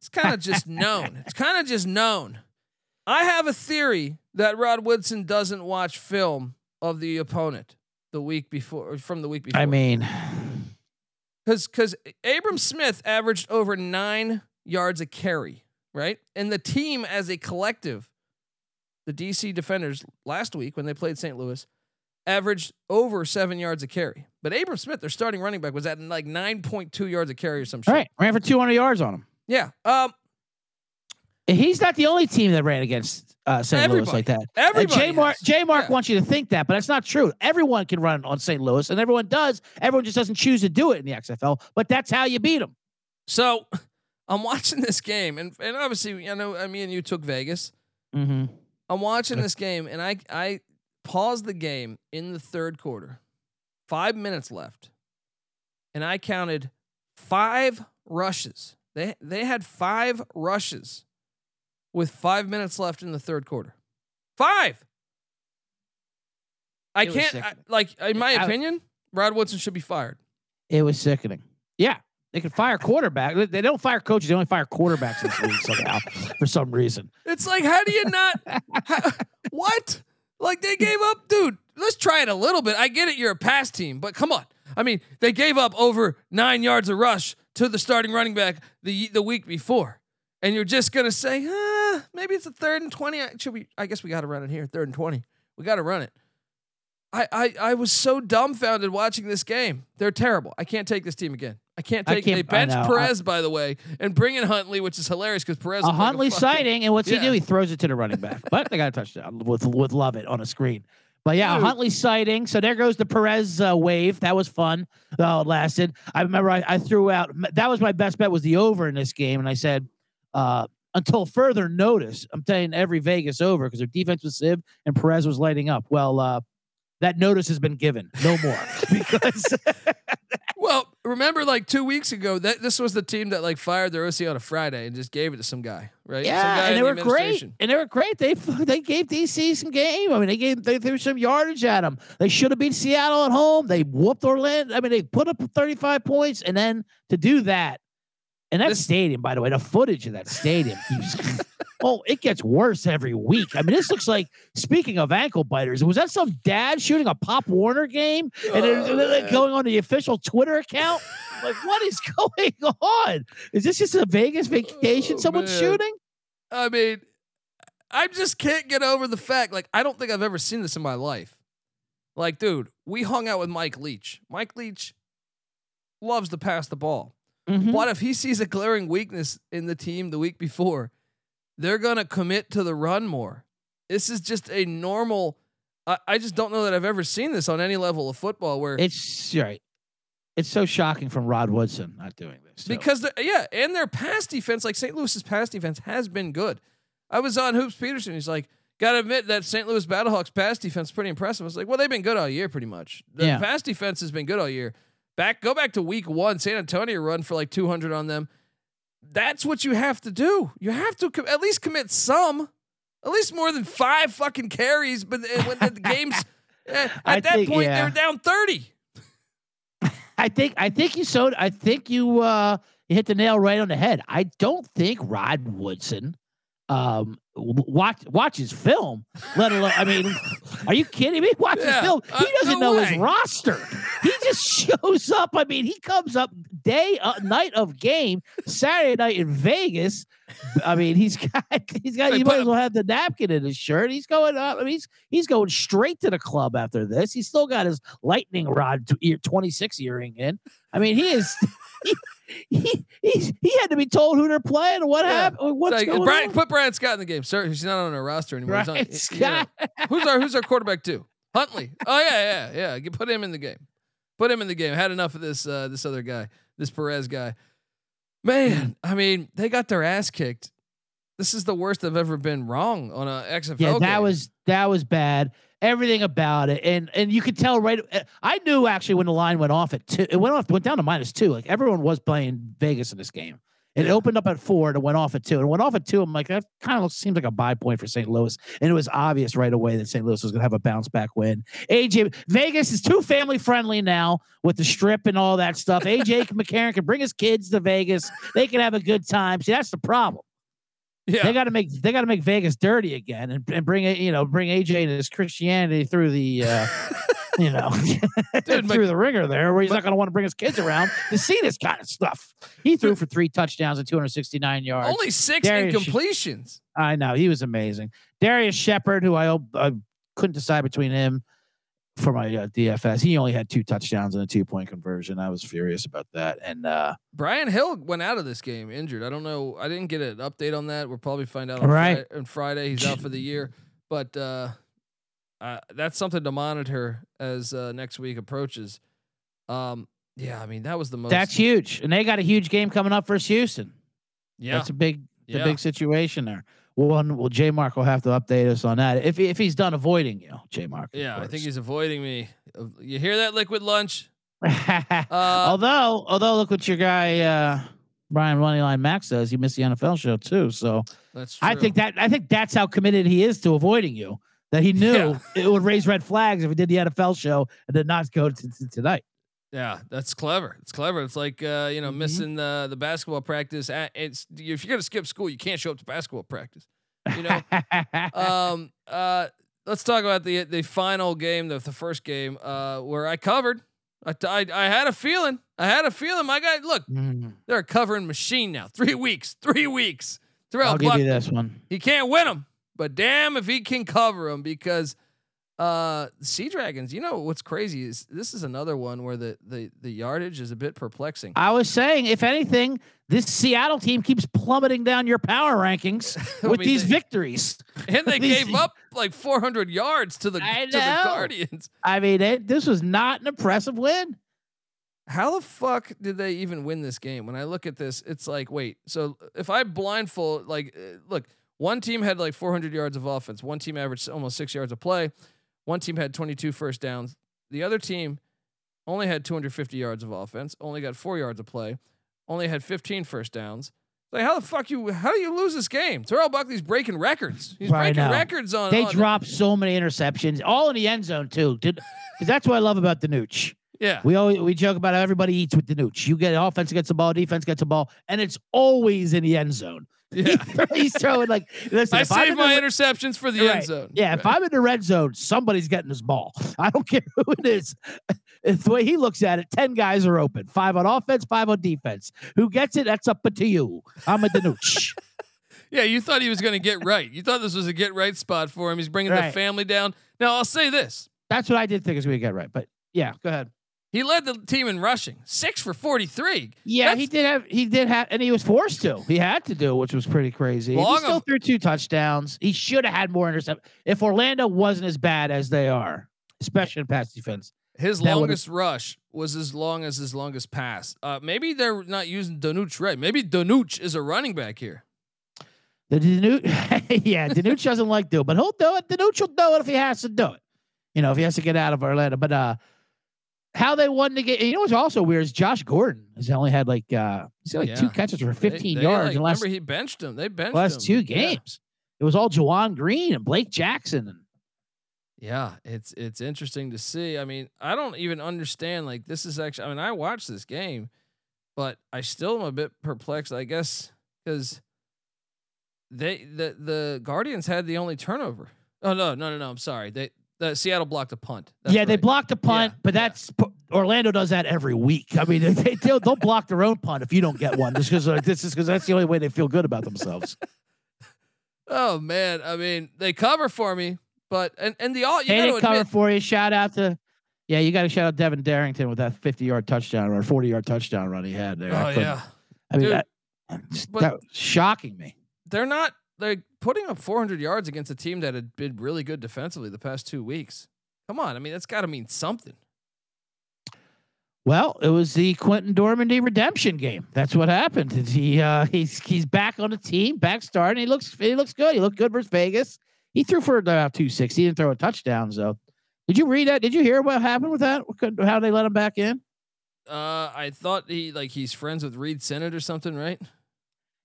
It's kind of just known. It's kind of just known. I have a theory that Rod Woodson doesn't watch film of the opponent the week before, from the week before. I mean, because because Abram Smith averaged over nine yards a carry, right? And the team as a collective, the DC Defenders last week when they played St. Louis, averaged over seven yards a carry. But Abram Smith, their starting running back, was at like nine point two yards a carry or some shit. all right, ran for 200 yards on him. Yeah. Um. He's not the only team that ran against uh, St. Louis like that. Everybody. J Mark. J Mark Yeah. wants you to think that, but that's not true. Everyone can run on St. Louis, and everyone does. Everyone just doesn't choose to do it in the XFL. But that's how you beat them. So I'm watching this game, and and obviously, I know I mean you took Vegas. Mm-hmm. I'm watching this game and I I paused the game in the third quarter. 5 minutes left. And I counted 5 rushes. They they had 5 rushes with 5 minutes left in the third quarter. 5. I It can't I, like in my I- opinion, Rod Woodson should be fired. It was sickening. Yeah, they can fire quarterback. They- They don't fire coaches. They only fire quarterbacks this league somehow for some reason. It's like, how do you not? how- what? Like they gave up, dude. Let's try it a little bit. I get it, you're a pass team, but come on. I mean, they gave up over nine yards of rush to the starting running back the the week before, and you're just gonna say, ah, maybe it's a third and twenty. Should we? I guess we got to run it here. Third and twenty. We got to run it. I, I I was so dumbfounded watching this game. They're terrible. I can't take this team again. I can't I take. can't- they I benched know. I- Perez, by the way, and bring in Hundley, which is hilarious because Perez. A Hundley fucking- sighting, and what's Yeah. he do? He throws it to the running back, but they got a touchdown with with love it on a screen. But yeah, a Dude. Hundley sighting. So there goes the Perez uh, wave. That was fun. Oh, it lasted. I remember I, I threw out. That was my best bet was the over in this game, and I said uh, until further notice. I'm telling every Vegas over because their defense was sieve and Perez was lighting up. Well, uh, that notice has been given. No more because Well, remember like two weeks ago that this was the team that like fired their OC on a Friday and just gave it to some guy, right? Yeah, guy and they the were great. And they were great. They they gave DC some game. I mean, they gave they threw some yardage at them. They should have beat Seattle at home. They whooped Orlando. I mean, they put up 35 points, and then to do that, and that This- stadium, by the way, the footage of that stadium keeps. oh, it gets worse every week. I mean, this looks like. Speaking of ankle biters, was that some dad shooting a Pop Warner game and they're, they're, like, Oh, going on the official Twitter account? Like, what is going on? Is this just a Vegas vacation? Oh, Someone's man. shooting? I mean, I just can't get over the fact. Like, I don't think I've ever seen this in my life. Like, dude, we hung out with Mike Leach. Mike Leach loves to pass the ball. Mhm. What if he sees a glaring weakness in the team the week before? They're gonna commit to the run more. This is just a normal. I, I just don't know that I've ever seen this on any level of football where It's right. It's so shocking from Rod Woodson not doing this. because yeah, and their pass defense, like St. Louis's pass defense, has been good. I was on Hoops Peterson. He's like, gotta admit that St. Louis Battlehawks pass defense is pretty impressive. I was like, well, they've been good all year, pretty much. The Yeah. pass defense has been good all year. Back, go back to week one. San Antonio run for like 200 on them. That's what you have to do. You have to com- at least commit some, at least more than five fucking carries. But uh, when the games uh, at that think- point yeah. they're down 30. I think I think you so I think you uh you hit the nail right on the head. I don't think Rod Woodson um watch watch his film. Let alone, I mean, are you kidding me? Watch Yeah, his film. He uh, doesn't no know way. his roster. He just shows up. I mean, he comes up day uh, night of game Saturday night in Vegas. I mean, he's got he's got. They You might as well have the napkin in his shirt. He's going up. I mean, he's he's going straight to the club after this. He's still got his lightning rod ear, 26 earring in. I mean, he is. He, he, he's, he had to be told who they're playing and what Yeah. happened. What's Like, going Brian, on? put Brian Scott in the game. Sir, he's not on our roster anymore. On- Brian yeah. Scott. Who's our Who's our quarterback too? Hundley. Oh yeah, yeah, yeah. Put him in the game. Put him in the game. Had enough of this. Uh, this other guy, this Perez guy. Man, I mean, they got their ass kicked. This is the worst I've ever been wrong on a XFL. Yeah, that game. was that was bad. Everything about it, and and you could tell right. I knew actually when the line went off at two. It went off, went down to minus two. Like everyone was playing Vegas in this game. It Yeah. opened up at four and it went off at two. And it went off at two. I'm like, that kind of seems like a buy point for St. Louis. And it was obvious right away that St. Louis was going to have a bounce back win. AJ Vegas is too family friendly now with the strip and all that stuff. AJ McCarron can bring his kids to Vegas. They can have a good time. See, that's the problem. Yeah. They got to make they got to make Vegas dirty again and, and bring it you know bring AJ and his Christianity through the uh, you know Dude, through Mc- the ringer there where he's not going to want to bring his kids around to see this kind of stuff. He threw for three touchdowns and 269 yards. Only six Darrius- incompletions. I know he was amazing. Darrius Shepherd, who I, I couldn't decide between him for my uh, DFS. He only had two touchdowns and a two point conversion. I was furious about that. And uh, Brian Hill went out of this game injured. I don't know. I didn't get an update on that. We'll probably find out on, Right. Friday, on Friday. He's out for the year, but uh, uh, that's something to monitor as uh, next week approaches. Um, yeah, I mean that was the most. that's huge. And they got a huge game coming up versus Houston. yeah, That's a big, the yeah. big situation there. One, well, J Mark will have to update us on that if if he's done avoiding you, J Mark. yeah. I think he's avoiding me. Uh, You hear that, Liquid Lunch? Uh, although, although, look what your guy uh, Brian Moneyline Max says. He missed the NFL show too. So That's true. I think that I think that's how committed he is to avoiding you. That he knew Yeah. it would raise red flags if he did the NFL show and did not go to, to tonight. Yeah, that's clever. It's clever. It's like uh, you know Mhm. missing the the basketball practice. At, it's if you're gonna skip school, you can't show up to basketball practice. You know. um. Uh. Let's talk about the the final game, the the first game, uh, where I covered. I, I I had a feeling. I had a feeling. My guy, look, Mm, they're a covering machine now. Three weeks. Three weeks. Terrell I'll give you this one. He can't win them, but damn if he can cover them because uh Sea Dragons, you know what's crazy is this is another one where the the the yardage is a bit perplexing. I was saying, if anything, this Seattle team keeps plummeting down your power rankings I with mean, these they- victories. and they gave up like 400 yards to the to the. Guardians. I mean, it, this was not an impressive win. How the fuck did they even win this game? When I look at this, it's like, wait, so if I blindfold, like, uh, look, one team had like 400 yards of offense, one team averaged almost six yards of play, one team had 22 first downs, the other team only had 250 yards of offense, only got four yards of play, only had 15 first downs. Like, how the fuck you? How do you lose this game? Terrell Buckley's breaking records. He's I breaking know. records on. They on- dropped so many interceptions, all in the end zone too. Did because that's what I love about the Nooch. Yeah, We always we joke about how everybody eats with the Nooch. You get offense gets the ball, defense gets the ball, and it's always in the end zone. Yeah. He's throwing like listen. I save in the my interceptions for the Right. end zone. Yeah, if I'm in the red zone, somebody's getting this ball. I don't care who it is. It's the way he looks at it, 10 guys are open. Five on offense, five on defense. Who gets it? That's up to you. I'm a DiNucci. Yeah, you thought he was going to get right. You thought this was a get right spot for him. He's bringing the family down. Now, I'll say this. That's what I did think is going to get right. But yeah, go ahead. He led the team in rushing, six for 43. Yeah, That's- he did have he did have and he was forced to. He had to do, which was pretty crazy. He still of- threw two touchdowns. He should have had more intercept. If Orlando wasn't as bad as they are, especially in pass defense. His longest rush was as long as his longest pass. Uh, maybe they're not using DiNucci right. Maybe DiNucci is a running back here. The DiNucci, yeah, DiNucci doesn't like do it, but he'll do it. DiNucci will do it if he has to do it. You know, if he has to get out of Orlando. But uh how they won the game, you know what's also weird is Josh Gordon has only had like uh he's got like two catches for 15 they, yards like, in last, remember, he benched him. They benched last him. two Yeah. games. It was all Juwan Green and Blake Jackson. And Yeah, it's it's interesting to see. I mean, I don't even understand. Like, this is actually. I mean, I watched this game, but I still am a bit perplexed. I guess because they the the Guardians had the only turnover. Oh no, no, no, no. I'm sorry. They the Seattle blocked a punt. That's yeah, they blocked a punt, Yeah, but yeah. that's Orlando does that every week. I mean, they, they'll, they'll block their own punt if you don't get one, just because like, uh, this is because that's the only way they feel good about themselves. Oh man, I mean they cover for me, but and and the all you they didn't cover for you. Shout out to, yeah, you got to shout out Devin Darrington with that 50 yard touchdown or 40 yard touchdown run he had there. I oh couldn't- yeah, I mean, Dude, that, that was shocking me. they're not they're putting up 400 yards against a team that had been really good defensively the past two weeks. Come on, I mean that's got to mean something. Well, it was the Quentin Dormady redemption game. That's what happened. He uh, he's he's back on the team, back starting. He looks he looks good. He looked good versus Vegas. He threw for about two sixty. He didn't throw a touchdown though. Did you read that? Did you hear what happened with that? How they let him back in? Uh, I thought he like he's friends with Reed Sennett or something, right?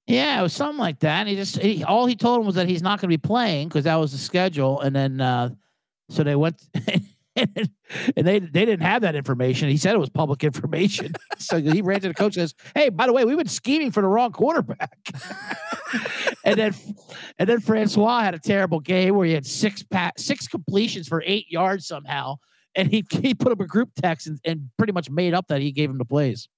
Yeah, it was something like that. And he just he, all he told him was that he's not going to be playing because that was the schedule. And then uh, so they went and they they didn't have that information. He said it was public information. so he ran to the coach and says, "Hey, by the way, we've been scheming for the wrong quarterback." and then and then Francois had a terrible game where he had six pa- six completions for eight yards somehow. And he, he put up a group text and, and pretty much made up that he gave him the plays.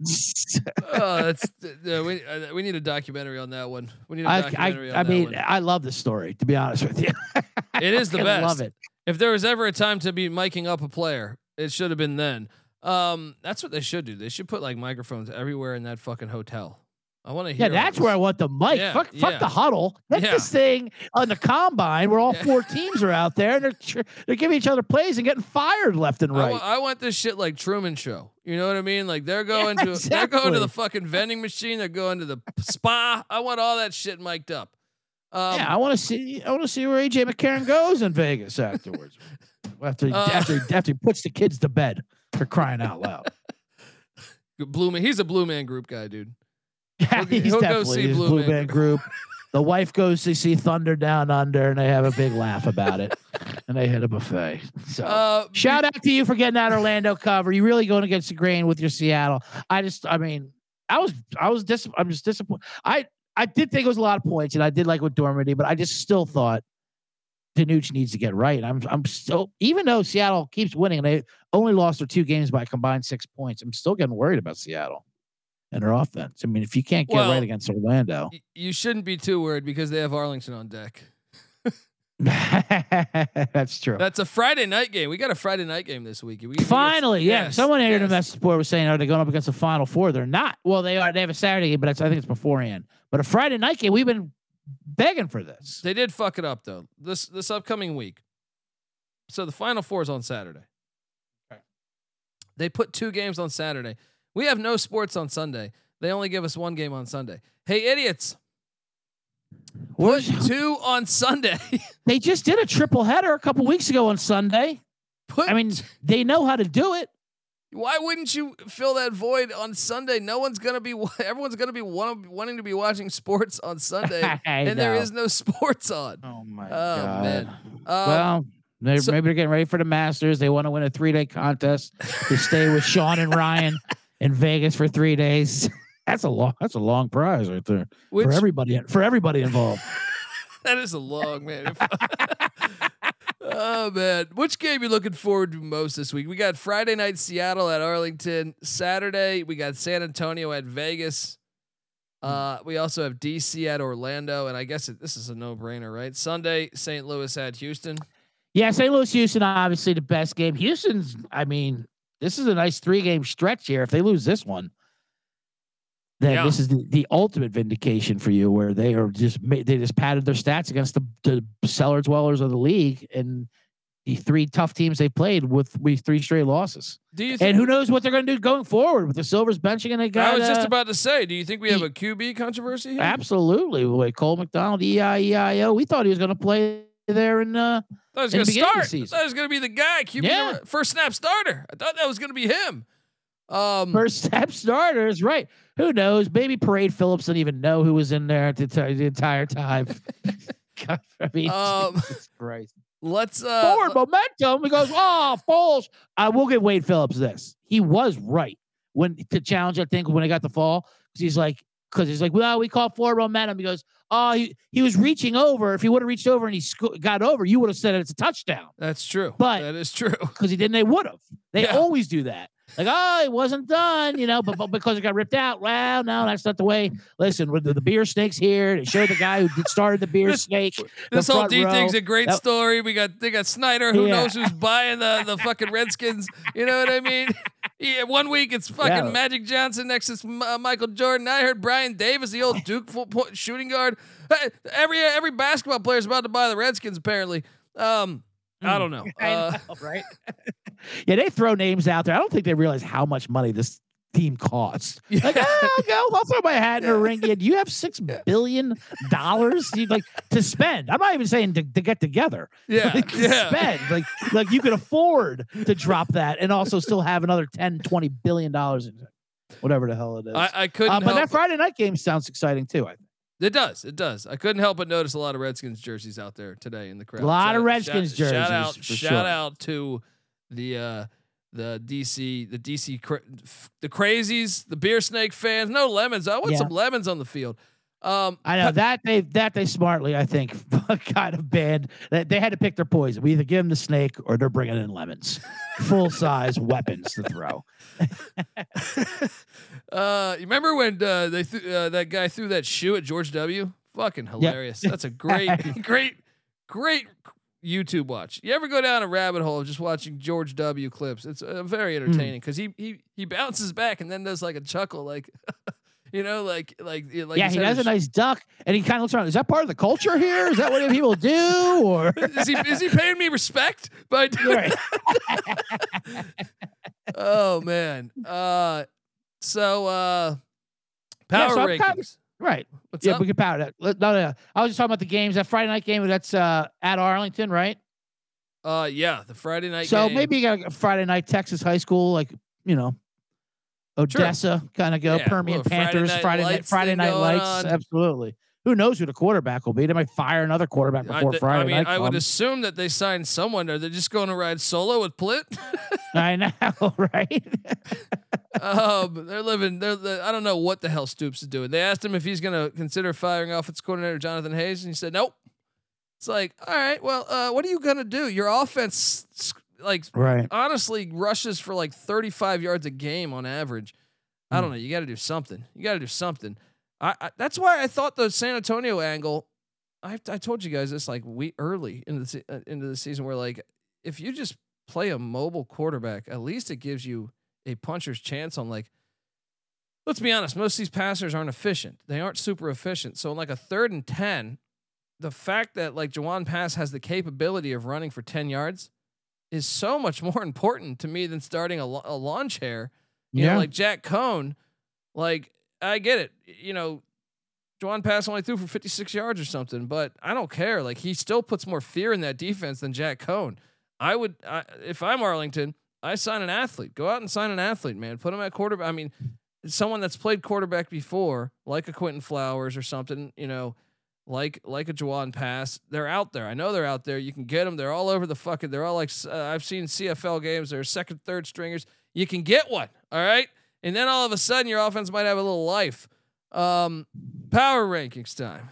oh, that's uh, we uh, we need a documentary on that one. We need a I, documentary I, on I that mean, one. I love this story. To be honest with you, It is the I best. Love it. If there was ever a time to be miking up a player, it should have been then. Um, that's what they should do. They should put like microphones everywhere in that fucking hotel. I want to hear. Yeah, that's where I want the mic. Yeah, fuck, fuck the huddle. Get Yeah. this thing on the combine where all Yeah. four teams are out there and they're they're giving each other plays and getting fired left and right. I want this shit like Truman Show. You know what I mean? Like they're going to they're going to the fucking vending machine. They're going to the spa. I want all that shit mic'd up. Um, yeah, I want to see. I want to see where AJ McCarron goes in Vegas afterwards. after he, Uh, after he, after he puts the kids to bed for crying out loud. Blue Man. He's a Blue Man Group guy, dude. Yeah, He'll- he's he'll go definitely see his Blue Blue, Man Man Group. The wife goes to see Thunder Down Under, and they have a big laugh about it, and they hit a buffet. So. Uh, Shout out to you for getting that Orlando cover. You really going against the grain with your Seattle. I just, I mean, I was, I was dis, I'm just disappointed. I, I did think it was a lot of points, and I did like with Dormady, but I just still thought DiNucci needs to get right. I'm, I'm still, even though Seattle keeps winning, and they only lost their two games by a combined six points. I'm still getting worried about Seattle and their offense. I mean, if you can't get Well, right against Orlando, y- you shouldn't be too worried because they have Arlington on deck. that's true. That's a Friday night game. We got a Friday night game this week. We, Finally, yeah. yes, Someone here in the yes. message board was saying, "Are they going up against the Final Four? They're not. Well, they are. They have a Saturday game, but it's, I think it's beforehand. But a Friday night game, we've been begging for this. They did fuck it up though. This this upcoming week. So the final four is on Saturday. They put two games on Saturday. We have no sports on Sunday. They only give us one game on Sunday. Hey idiots, put Where's- two on Sunday. they just did a triple header a couple weeks ago on Sunday. put I mean, they know how to do it. why wouldn't you fill that void on Sunday? No one's gonna be everyone's gonna be one, wanting to be watching sports on Sunday, and there know. is no sports on. Oh my Oh, god. man. Um, well, they're, so- maybe they're getting ready for the Masters. They want to win a three day contest to stay with Sean and Ryan in Vegas for three days. That's a long. That's a long prize right there Which for everybody. For everybody involved. that is a long man. oh man, which game you looking forward to most this week? We got Friday night Seattle at Arlington. Saturday we got San Antonio at Vegas. Uh, we also have DC at Orlando, and I guess it, this is a no-brainer, right? Sunday, St. Louis at Houston. Yeah, St. Louis, Houston, obviously the best game. Houston's, I mean, this is a nice three game stretch here. If they lose this one, then Yeah. this is the, the ultimate vindication for you, where they are just they just padded their stats against the, the cellar dwellers of the league and the three tough teams they played with with three straight losses. Do you? And who knows what they're going to do going forward with the Silvers benching and they got I was just uh, about to say. Do you think we have a QB controversy? Here? absolutely with Cole McDonald, E EIEIO. We thought he was going to play there in uh, I was going the to beginning of the start. I thought was going to be the guy, QB Yeah. number- first snap starter. I thought that was going to be him. Um, First step starters, right? Who knows? Maybe Parade Phillips didn't even know who was in there the, ti- the entire time. God, I mean, Um, Jesus Christ. let's uh, Forward momentum. He goes, oh, Foles. I will give Wade Phillips this. He was right when to challenge. I think when he got the fall, 'cause he's like, because he's like, well, we call forward momentum. He goes, oh, he, he was reaching over. If he would have reached over and he sco- got over, you would have said it's a touchdown. That's true. But- that is true. Because he didn't, they would have. They Yeah. always do that. Like, oh, it wasn't done, you know, but, but because it got ripped out. Well, no, that's not the way. Listen, with the, the beer snakes here to show the guy who started the beer This- snake. This whole front D thing's a great That- story. We got they got Snyder. Who Yeah. knows who's buying the the fucking Redskins? You know what I mean? Yeah, one week it's fucking Yeah. Magic Johnson next to uh, Michael Jordan. I heard Brian Davis, the old Duke full point shooting guard. Hey, Every every basketball player's about to buy the Redskins. Apparently, um, I don't know. I Uh, know, right? yeah, they throw names out there. I don't think they realize how much money this team costs. Like, ah, I'll go. I'll throw my hat in a ring. Yeah, do you have six billion dollars like to spend? I'm not even saying to, to get together. Yeah, like, to yeah. spend. Like, like you could afford to drop that and also still have another 10, 20 billion dollars in. Whatever the hell it is. I, I couldn't. uh, but that Friday night game sounds exciting too. I think. It does. It does. I couldn't help but notice a lot of Redskins jerseys out there today in the crowd. A lot of Redskins shout, Shout out, jerseys, shout sure. out to the uh, the DC, the DC, cra- the crazies, the beer snake fans. No lemons. I want Yeah. some lemons on the field. Um, I know that they that they smartly, I think, kind of banned. That they had to pick their poison. We either give them the snake or they're bringing in lemons, full size weapons to throw. uh, you remember when uh, they th- uh, that guy threw that shoe at George W? Fucking hilarious. That's a great, great, great YouTube watch. You ever go down a rabbit hole of just watching George W clips? It's uh, very Hmm. entertaining because he he he bounces back and then does like a chuckle, like you know, like like like yeah, he does a sh- nice duck, and he kind of looks around. Is that part of the culture here? Is that what people do? Or Is he is he paying me respect by doing? Right. oh man. Uh, so uh, Yeah, power so I'm rankings. Right? What's yeah, up? we can power that. No, no, no. I was just talking about the games. That Friday night game. That's uh, at Arlington, right? Uh, yeah, the Friday night. So game. maybe you got a Friday night Texas high school, like you know, Odessa, kind of go Yeah, Permian little Friday Panthers, Night Friday night, Lights Friday night lights, on. absolutely. Who knows who the quarterback will be? They might fire another quarterback I, before th- Friday I mean. I would assume that they signed someone. Are they just going to ride solo with Plitt? I know, right? um, they're living. They're. they I don't know what the hell Stoops is doing. They asked him if he's going to consider firing offense coordinator Jonathan Hayes, and he said nope. It's like, all right, well, uh, what are you going to do? Your offense, like, Right. honestly, rushes for like 35 yards a game on average. I Hmm. don't know. You got to do something. You got to do something. I, I that's why I thought the San Antonio angle. I I told you guys this like we early into the uh, into the season where like if you just play a mobile quarterback, at least it gives you a puncher's chance on like. Let's be honest. Most of these passers aren't efficient. They aren't super efficient. So in like a third and ten, the fact that like Jawon Pass has the capability of running for ten yards is so much more important to me than starting a, a lawn chair. You Yeah. know, like Jack Coan, like I get it. You know, Jawon Pass only threw for 56 yards or something, but I don't care. Like he still puts more fear in that defense than Jack Coan. I would, I, if I'm Arlington, I sign an athlete. Go out and sign an athlete, man. Put him at quarterback. I mean, someone that's played quarterback before, like a Quinton Flowers or something. You know, like like a Jawon Pass. They're out there. I know they're out there. You can get them. They're all over the fucking. They're all like uh, I've seen CFL games. They're second, third stringers. You can get one. All right, and then all of a sudden your offense might have a little life. Um, power rankings time.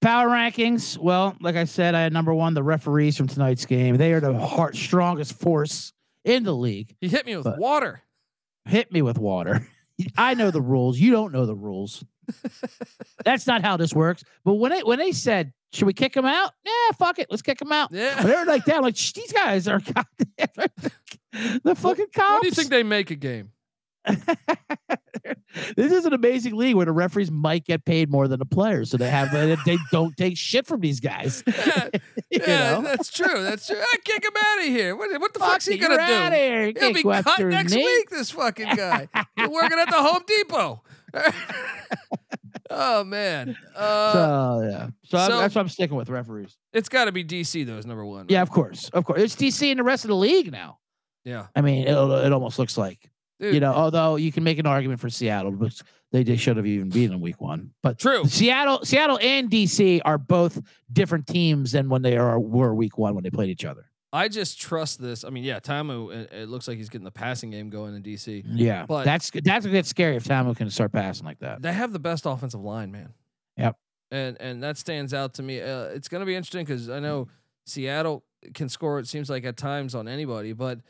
Power rankings. Well, like I said, I had number one the referees from tonight's game. They are the heart strongest force in the league. He hit me with water. Hit me with water. I know the rules. You don't know the rules. That's not how this works. But when they when they said, "Should we kick him out?" Yeah, fuck it. Let's kick him out. Yeah. They're like that. Like these guys are goddamn the fucking cops. What do you think they make a game? this is an amazing league where the referees might get paid more than the players, so they have they don't take shit from these guys. Yeah, You yeah, know? that's true. That's true. I kick him out of here. What, what the Fuck fuck's he gonna do? here. He'll be cut next me. week. This fucking guy. He's working at the Home Depot. oh man. Uh, so yeah, so, so- that's what I'm sticking with referees. it's got to be DC though. Is number one. Yeah, of course, of course. It's DC and the rest of the league now. Yeah. I mean, it, it almost looks like Dude, you know. Although you can make an argument for Seattle, but they, they should have even beaten in week one. But True. Seattle, Seattle and DC are both different teams than when they are were week one when they played each other. I just trust this. I mean, yeah, Ta'amu. It, it looks like he's getting the passing game going in DC. Yeah, But- that's that's a bit scary if Ta'amu can start passing like that. They have the best offensive line, man. Yep. And and that stands out to me. Uh, it's going to be interesting because I know Seattle can score. It seems like at times on anybody, but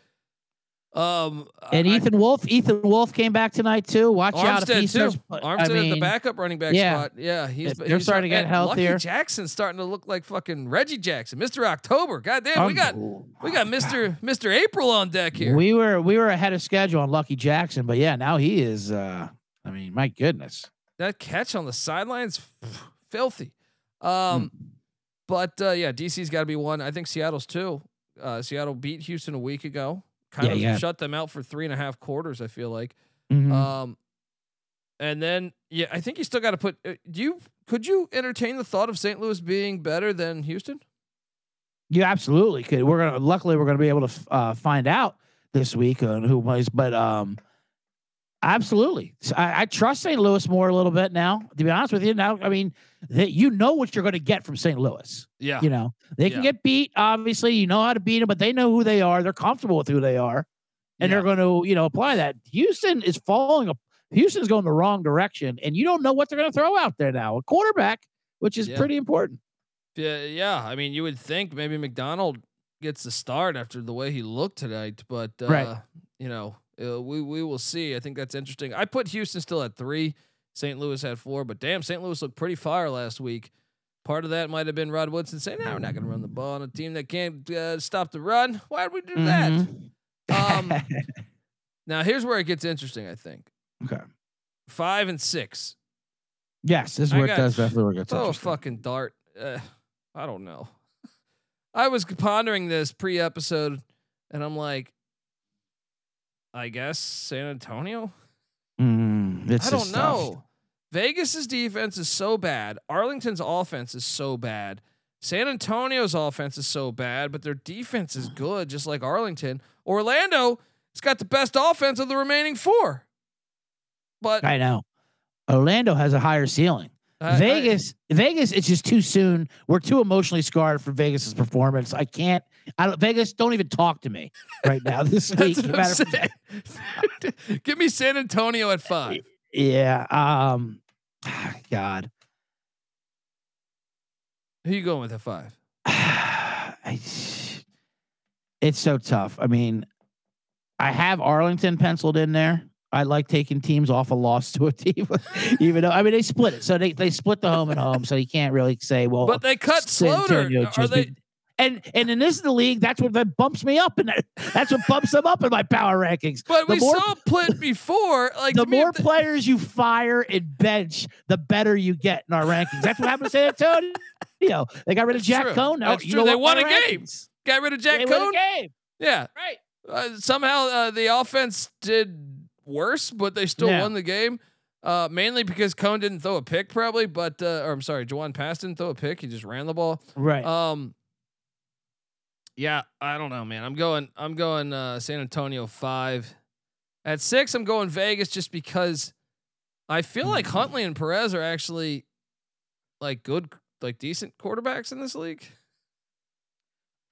um, And I- Ethan Wolf, Ethan Wolf came back tonight too. Watch out if he Armstead starts. too. I Armstead at the backup running back yeah. spot. Yeah, he's They're he's starting to get healthier. Lucky Jackson's starting to look like fucking Reggie Jackson, Mr. October. God damn, we got we got Mr. Mr. April on deck here. We were we were ahead of schedule on Lucky Jackson, but yeah, now he is. uh I mean, my goodness. that catch on the sidelines, filthy. Um, Hmm. but uh, yeah, DC's got to be one. I think Seattle's two. Uh, Seattle beat Houston a week ago. Kind Yeah, of yeah. shut them out for three and a half quarters. I feel like. Mhm. Um, and then yeah, I think you still got to put. Uh, do you could you entertain the thought of St. Louis being better than Houston? You absolutely could. We're gonna. Luckily, we're gonna be able to f- uh, find out this week on who plays. But um, absolutely, So I, I trust St. Louis more a little bit now. To be honest with you, now I mean, they, you know what you're going to get from St. Louis. Yeah. You know they can Yeah. get beat. Obviously, you know how to beat them, but they know who they are. They're comfortable with who they are, and Yeah. they're going to you know apply that. Houston is falling. Houston's going the wrong direction, and you don't know what they're going to throw out there now. A quarterback, which is Yeah. pretty important. Yeah, yeah. I mean, you would think maybe McDonald gets the start after the way he looked tonight, but uh, Right. you know, uh, we we will see. I think that's interesting. I put Houston still at three. St. Louis had four, but damn, St. Louis looked pretty fire last week. Part of that might have been Rod Woodson saying, "No, we're not going to run the ball on a team that can't uh, stop the run. Why would we do Mhm. that?" Um, now here's where it gets interesting. I think okay. five and six. Yes, this is where it does definitely where it gets interesting. fucking dart. Uh, I don't know. I was pondering this pre-episode, and I'm like, I guess San Antonio. Mm, it's I don't tough. know. Vegas's defense is so bad. Arlington's offense is so bad. San Antonio's offense is so bad, but their defense is good, just like Arlington. Orlando has got the best offense of the remaining four. But I know. Orlando has a higher ceiling. I- I- Vegas, Vegas, it's just too soon. We're too emotionally scarred for Vegas's performance. I can't. I don't. Vegas, don't even talk to me right now this week. That's what I'm. Give me San Antonio at five. yeah. Um. God. Who you going with at five? It's so tough. I mean, I have Arlington penciled in there. I like taking teams off a loss to a team, even though I mean they split it, so they they split the home and home, so you can't really say well. But they cut San Sloter. Antonio Are they? Did- and and in this is the league, that's what that bumps me up, and that, that's what bumps them up in my power rankings. But the we more saw Plitt before. Like the more the- players you fire and bench, the better you get in our rankings. That's what happened to San Antonio. You know, they got rid of Jack true. Coan. Now That's you true. They won My a game. got rid of Jack They win a game. Yeah. Right. Uh, somehow uh, the offense did worse, but they still Yeah. won the game. Uh, mainly because Coan didn't throw a pick, probably. But uh, or I'm sorry, Jawon Pass didn't throw a pick. He just ran the ball. Right. Um. Yeah, I don't know, man. I'm going. I'm going. Uh, San Antonio five. At six, I'm going Vegas just because I feel like Mm. Hundley and Perez are actually like good, like decent quarterbacks in this league.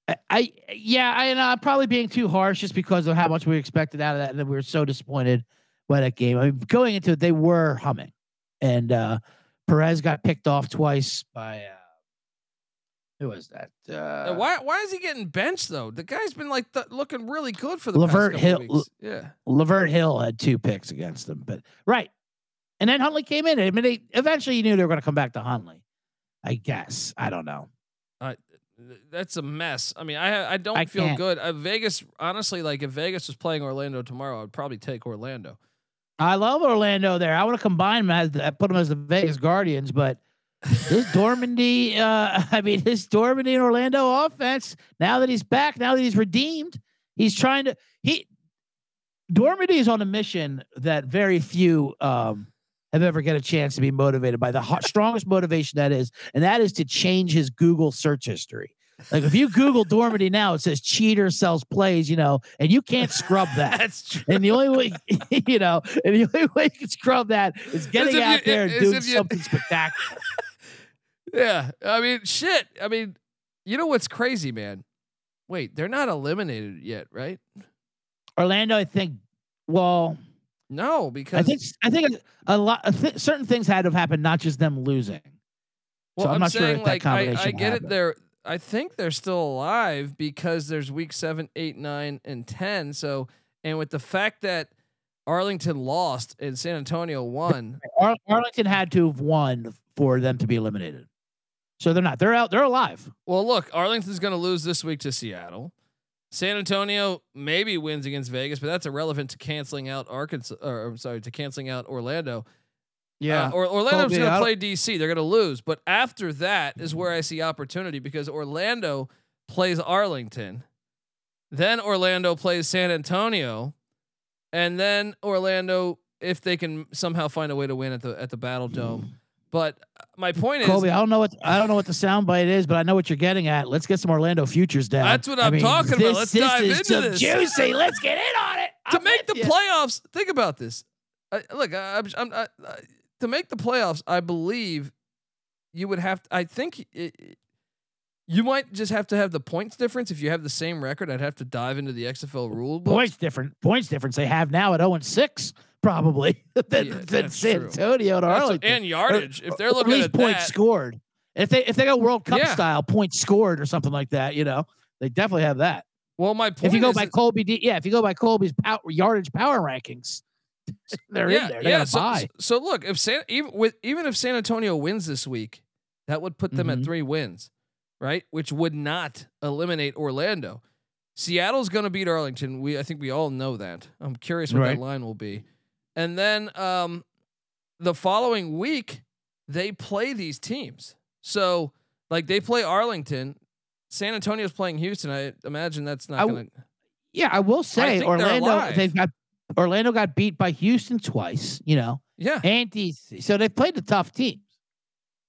I, I yeah, I and I'm probably being too harsh just because of how much we expected out of that, and then we were so disappointed by that game. I mean, going into it, they were humming, and uh Perez got picked off twice by uh who was that? Uh, why? Why is he getting benched though? The guy's been like th- looking really good for the Lavert Hill- weeks. Yeah. Lavert Hill had two picks against them, but right. And then Hundley came in. I mean, they eventually you knew they were going to come back to Hundley. I guess I don't know. I, that's a mess. I mean, I I don't I feel can't. good. Uh, Vegas, honestly, like if Vegas was playing Orlando tomorrow, I'd probably take Orlando. I love Orlando there. I want to combine them as the, put them as the Vegas Guardians, but this Dormady, uh, I mean, this Dormady and Orlando offense. Now that he's back, now that he's redeemed, he's trying to he. Dormady is on a mission that very few um, have ever get a chance to be motivated by. The hot, strongest motivation that is, and that is to change his Google search history. Like if you Google Dormady now, it says cheater sells plays, you know, and you can't scrub that. That's true. And the only way, you know, and the only way you can scrub that is getting out you- there and doing you- something spectacular. Yeah. I mean, shit. I mean, you know what's crazy, man? wait, they're not eliminated yet, right? Orlando, I think. Well, No, because I think I think a, a lot th- certain things had to have happened, not just them losing. well, so I'm I'm, not sure saying if that like I, I combination get it. They're I think they're still alive because there's week seven, eight, nine, and ten. So and with the fact that Arlington lost and San Antonio won, Ar- Arlington had to have won for them to be eliminated. So they're not. They're out. They're alive. Well, look, Arlington's going to lose this week to Seattle. San Antonio maybe wins against Vegas, but that's irrelevant to canceling out Arkansas. Or I'm sorry, to canceling out Orlando. Uh, or Orlando's going to play DC. They're going to lose, but after that is where I see opportunity because Orlando plays Arlington, then Orlando plays San Antonio, and then Orlando if they can somehow find a way to win at the at the Battle Dome. But uh, my point is, Colby, I don't know what I don't know what the soundbite is, but I know what you're getting at. Let's get some Orlando futures down. That's what I I'm mean, talking about. this- Let's this dive is into this. Juicy. Let's get in on it. to I'm make the ya. playoffs, think about this. I, look, I, I'm, I'm I, to make the playoffs. I believe you would have. I think it, you might just have to have the points difference. If you have the same record, I'd have to dive into the XFL rule book. points different. Points difference they have now at 0 and 6, probably than, Yeah, than San. Antonio and That's- Arlington. and yardage. if they're looking at least at points that, scored. If they if they go World Cup Yeah. style, points scored or something like that, you know, they definitely have that. well, my point If you go by Colby, D, yeah, if you go by Colby's pow- yardage power rankings, they're yeah, in there. They're yeah. So, buy. so look, if San even with even if San Antonio wins this week, that would put them at Mhm. three wins, right? Which would not eliminate Orlando. Seattle's going to beat Arlington. We I think we all know that. I'm curious what Right. that line will be. And then um, the following week they play these teams. So like they play Arlington. San Antonio's playing Houston. I imagine that's not I going to. Yeah, I will say they're Orlando. They've got Orlando got beat by Houston twice. You know, Yeah, and DC. So they've played the tough teams.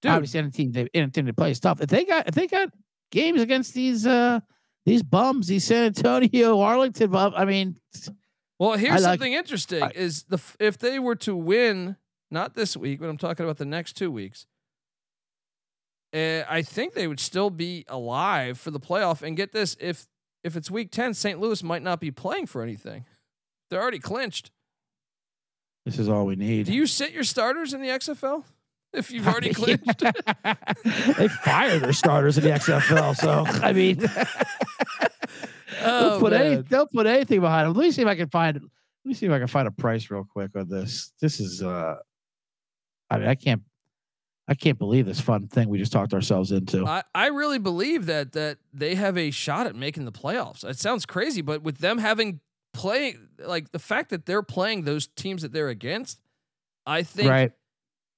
dude. Obviously, any team they any team they play is tough. If they got if they got games against these uh these bums, these San Antonio, Arlington bum, I mean, Well, here's like- something interesting: I- is the if they were to win, not this week, but I'm talking about the next two weeks. Uh, I think they would still be alive for the playoff. And get this: if if it's week ten, St. Louis might not be playing for anything. They're already clinched. this is all we need. Do you sit your starters in the XFL if you've already clinched? they fire their starters in the XFL. So I mean, Oh, don't put any, don't put anything behind them. Let me see if I can find. Let me see if I can find a price real quick on this. This is. uh I mean, I can't. I can't believe this fun thing we just talked ourselves into. I, I really believe that that they have a shot at making the playoffs. It sounds crazy, but with them having playing like the fact that they're playing those teams that they're against, I think right.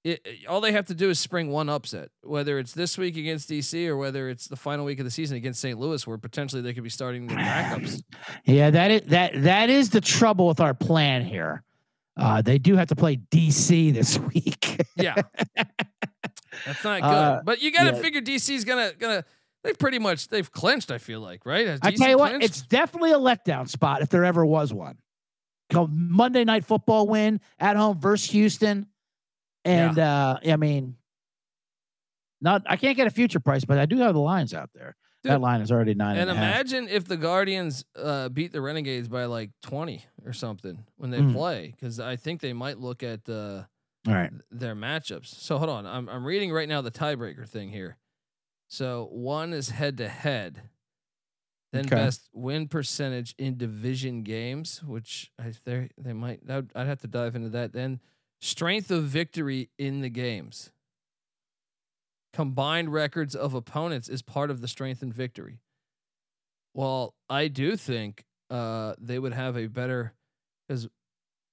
It, all they have to do is spring one upset, whether it's this week against DC or whether it's the final week of the season against St. Louis, where potentially they could be starting their backups. Yeah, that is that that is the trouble with our plan here. Uh, they do have to play DC this week. Yeah, that's not good. Uh, but you got to yeah. figure DC's gonna gonna. They've pretty much they've clinched. I feel like right. I tell you what, clinched? it's definitely a letdown spot if there ever was one. Go Monday night football win at home versus Houston, and uh, I mean, not I can't get a future price, but I do have the lines out there. Dude, that line is already nine And and, imagine if the Guardians uh, beat the Renegades by like 20 or something when they Mm. play, because I think they might look at uh, All right, their matchups. So hold on, I'm I'm reading right now the tiebreaker thing here. So one is head to head, then Okay. best win percentage in division games, which I they they might would- I'd have to dive into that. Then strength of victory in the games. Combined records of opponents is part of the strength and victory. Well, I do think uh, they would have a better because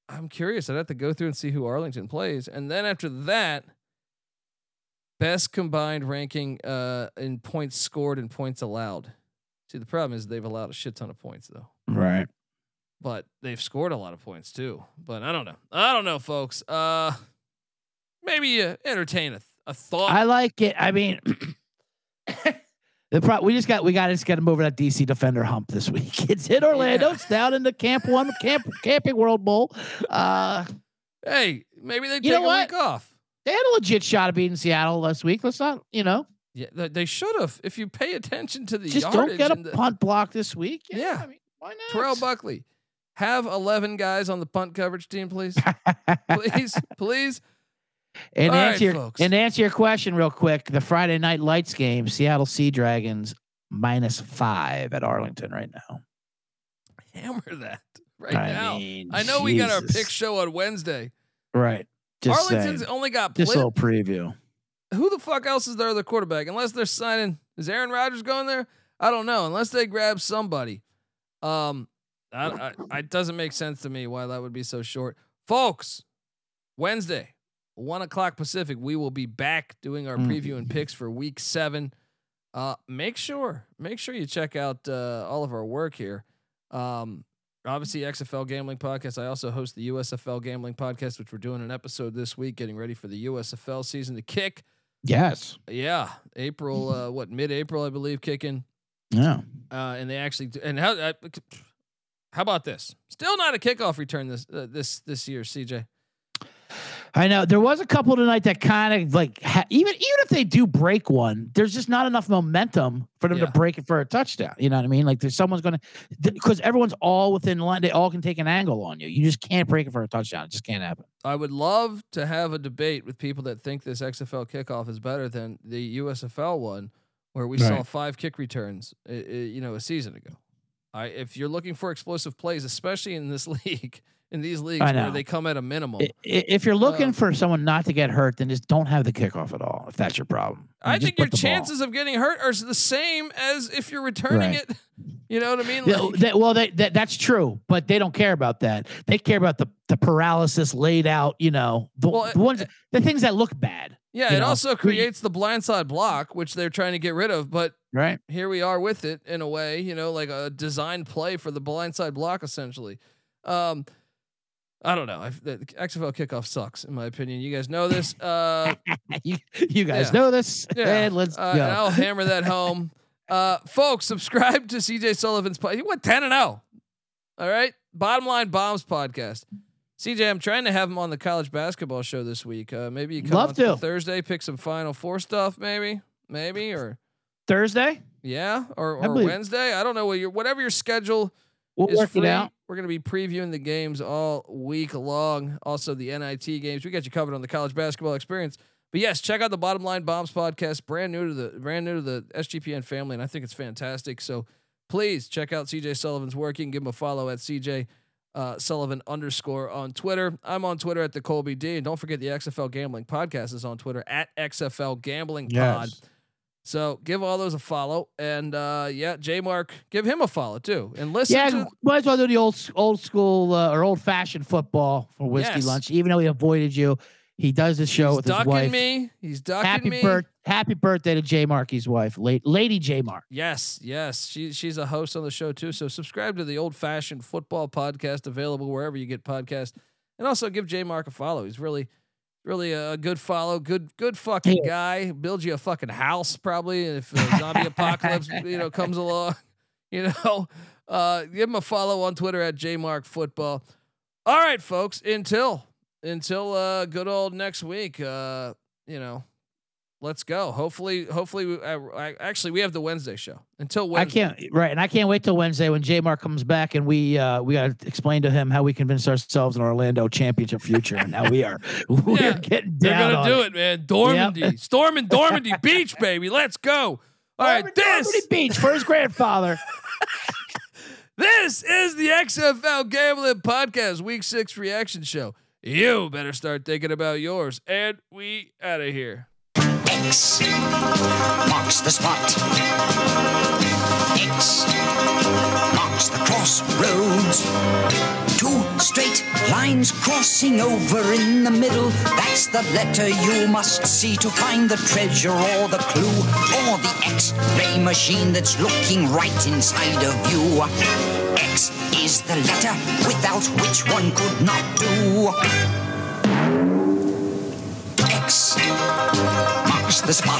I'm curious. I'd have to go through and see who Arlington plays, and then after that, best combined ranking uh, in points scored and points allowed. See, the problem is they've allowed a shit ton of points though, right. But they've scored a lot of points too. But I don't know. I don't know, folks. Uh, maybe uh, entertain a, th- a thought. I like it. I mean, the pro- we just got we got to just get him over that DC defender hump this week. It's in Orlando. Yeah. It's down in the Camp One Camp Camping World Bowl. Uh, hey, maybe they take You know a what? week off. they had a legit shot of beating Seattle last week. Let's not, you know, Yeah, they- they should have. If you pay attention to the Just don't get a the- punt block this week. Yeah. Yeah. I mean, why not? Terrell Buckley, have 11 guys on the punt coverage team, please. please, please. And All right, answer your, folks. and answer your question real quick, the Friday night lights game, Seattle Sea Dragons minus five at Arlington right now. Hammer that right I now. mean, I know we got our pick show on Wednesday. Right. Just Arlington's saying. only got Just a little preview. Who the fuck else is their other quarterback? Unless they're signing, is Aaron Rodgers going there? I don't know. Unless they grab somebody. Um, I, I, I- it doesn't make sense to me why that would be so short, folks. Wednesday, one o'clock Pacific, we will be back doing our Mm. preview and picks for Week Seven. Uh, make sure, make sure you check out uh, all of our work here. Um, obviously XFL Gambling Podcast. I also host the USFL Gambling Podcast, which we're doing an episode this week, getting ready for the USFL season to kick. Yes. Yeah, April, uh, what mid-April, I believe, kicking. Yeah. Uh, and they actually do, and how uh, how about this? Still not a kickoff return this uh, this this year, CJ. I know there was a couple tonight that kind of like ha- even even if they do break one, there's just not enough momentum for them Yeah. to break it for a touchdown. You know what I mean? Like there's someone's gonna because everyone's all within line. They all can take an angle on you. You just can't break it for a touchdown. It just can't happen. I would love to have a debate with people that think this XFL kickoff is better than the USFL one, where we saw five kick returns, uh, uh, you know, a season ago. I if you're looking for explosive plays, especially in this league, in these leagues where they come at a minimum, I- i- If you're looking Um, for someone not to get hurt, then just don't have the kickoff at all. If that's your problem, I Just think your the ball. chances of getting hurt are the same as if you're returning Right. it. You know what I mean? Like- that- well, they, that that's true, but they don't care about that. They care about the the paralysis laid out. You know, the, Well, the ones, the things that look bad. Yeah, it know, also creates the blindside block, which they're trying to get rid of. But Right. here we are with it in a way, you know, like a designed play for the blindside block, essentially. Um, I don't know. I, the XFL kickoff sucks, in my opinion. You guys know this. Uh, you you guys Yeah. know this. yeah, And let's uh, go. and I'll hammer that home. Uh, folks, subscribe to CJ Sullivan's podcast. He went 10 and 0. All right. Bottom line bombs podcast. CJ, I'm trying to have him on the college basketball show this week. Uh, maybe you come Love on to. Thursday, pick some Final Four stuff, maybe, maybe, or Thursday, yeah, or, or believe- Wednesday. I don't know what your whatever your schedule we'll work free. it out. We're gonna be previewing the games all week long. Also the NIT games. We got you covered on the college basketball experience. But yes, check out the Bottom Line Bombs podcast. Brand new to the brand new to the SGPN family, and I think it's fantastic. So please check out CJ Sullivan's work. You can give him a follow at CJ uh, Sullivan underscore on Twitter. I'm on Twitter at the Colby D, and don't forget the XFL Gambling Podcast is on Twitter at XFL Gambling Pod. Yes. So give all those a follow, and uh, yeah, J Mark, give him a follow too, and listen Yeah, to might as well do the old old school uh, or old fashioned football for whiskey Yes. lunch. Even though he avoided you, he does the show He's with his wife. me. He's ducking Happy me. birth, happy birthday to J Marky's wife, late Lady J Mark. Yes, yes. She she's a host on the show too. So subscribe to the old fashioned football podcast available wherever you get podcasts. And also give J Mark a follow. He's really really a good follow. Good good fucking guy. Build you a fucking house probably if a zombie apocalypse you know comes along. You know. Uh give him a follow on Twitter at J Mark Football. All right, folks. Until until uh good old next week. Uh, you know, let's go. Hopefully, hopefully, we, I, I, actually, we have the Wednesday show until I can't right, and I can't wait till Wednesday when J Mark comes back and we uh we got to explain to him how we convinced ourselves in Orlando championship future, and now we are we're Yeah, getting They're gonna on do it, man. Dormandy, Yep. Storm and Dormandy Beach, baby. Let's go. All right, Norman this Beach for his grandfather. this is the XFL Gambling Podcast Week Six reaction show. You better start thinking about yours, and we out of here. X marks the spot. X marks the crossroads. Two straight lines crossing over in the middle. That's the letter you must see to find the treasure or the clue or the X-ray machine that's looking right inside of you. X is the letter without which one could not do. X the spot.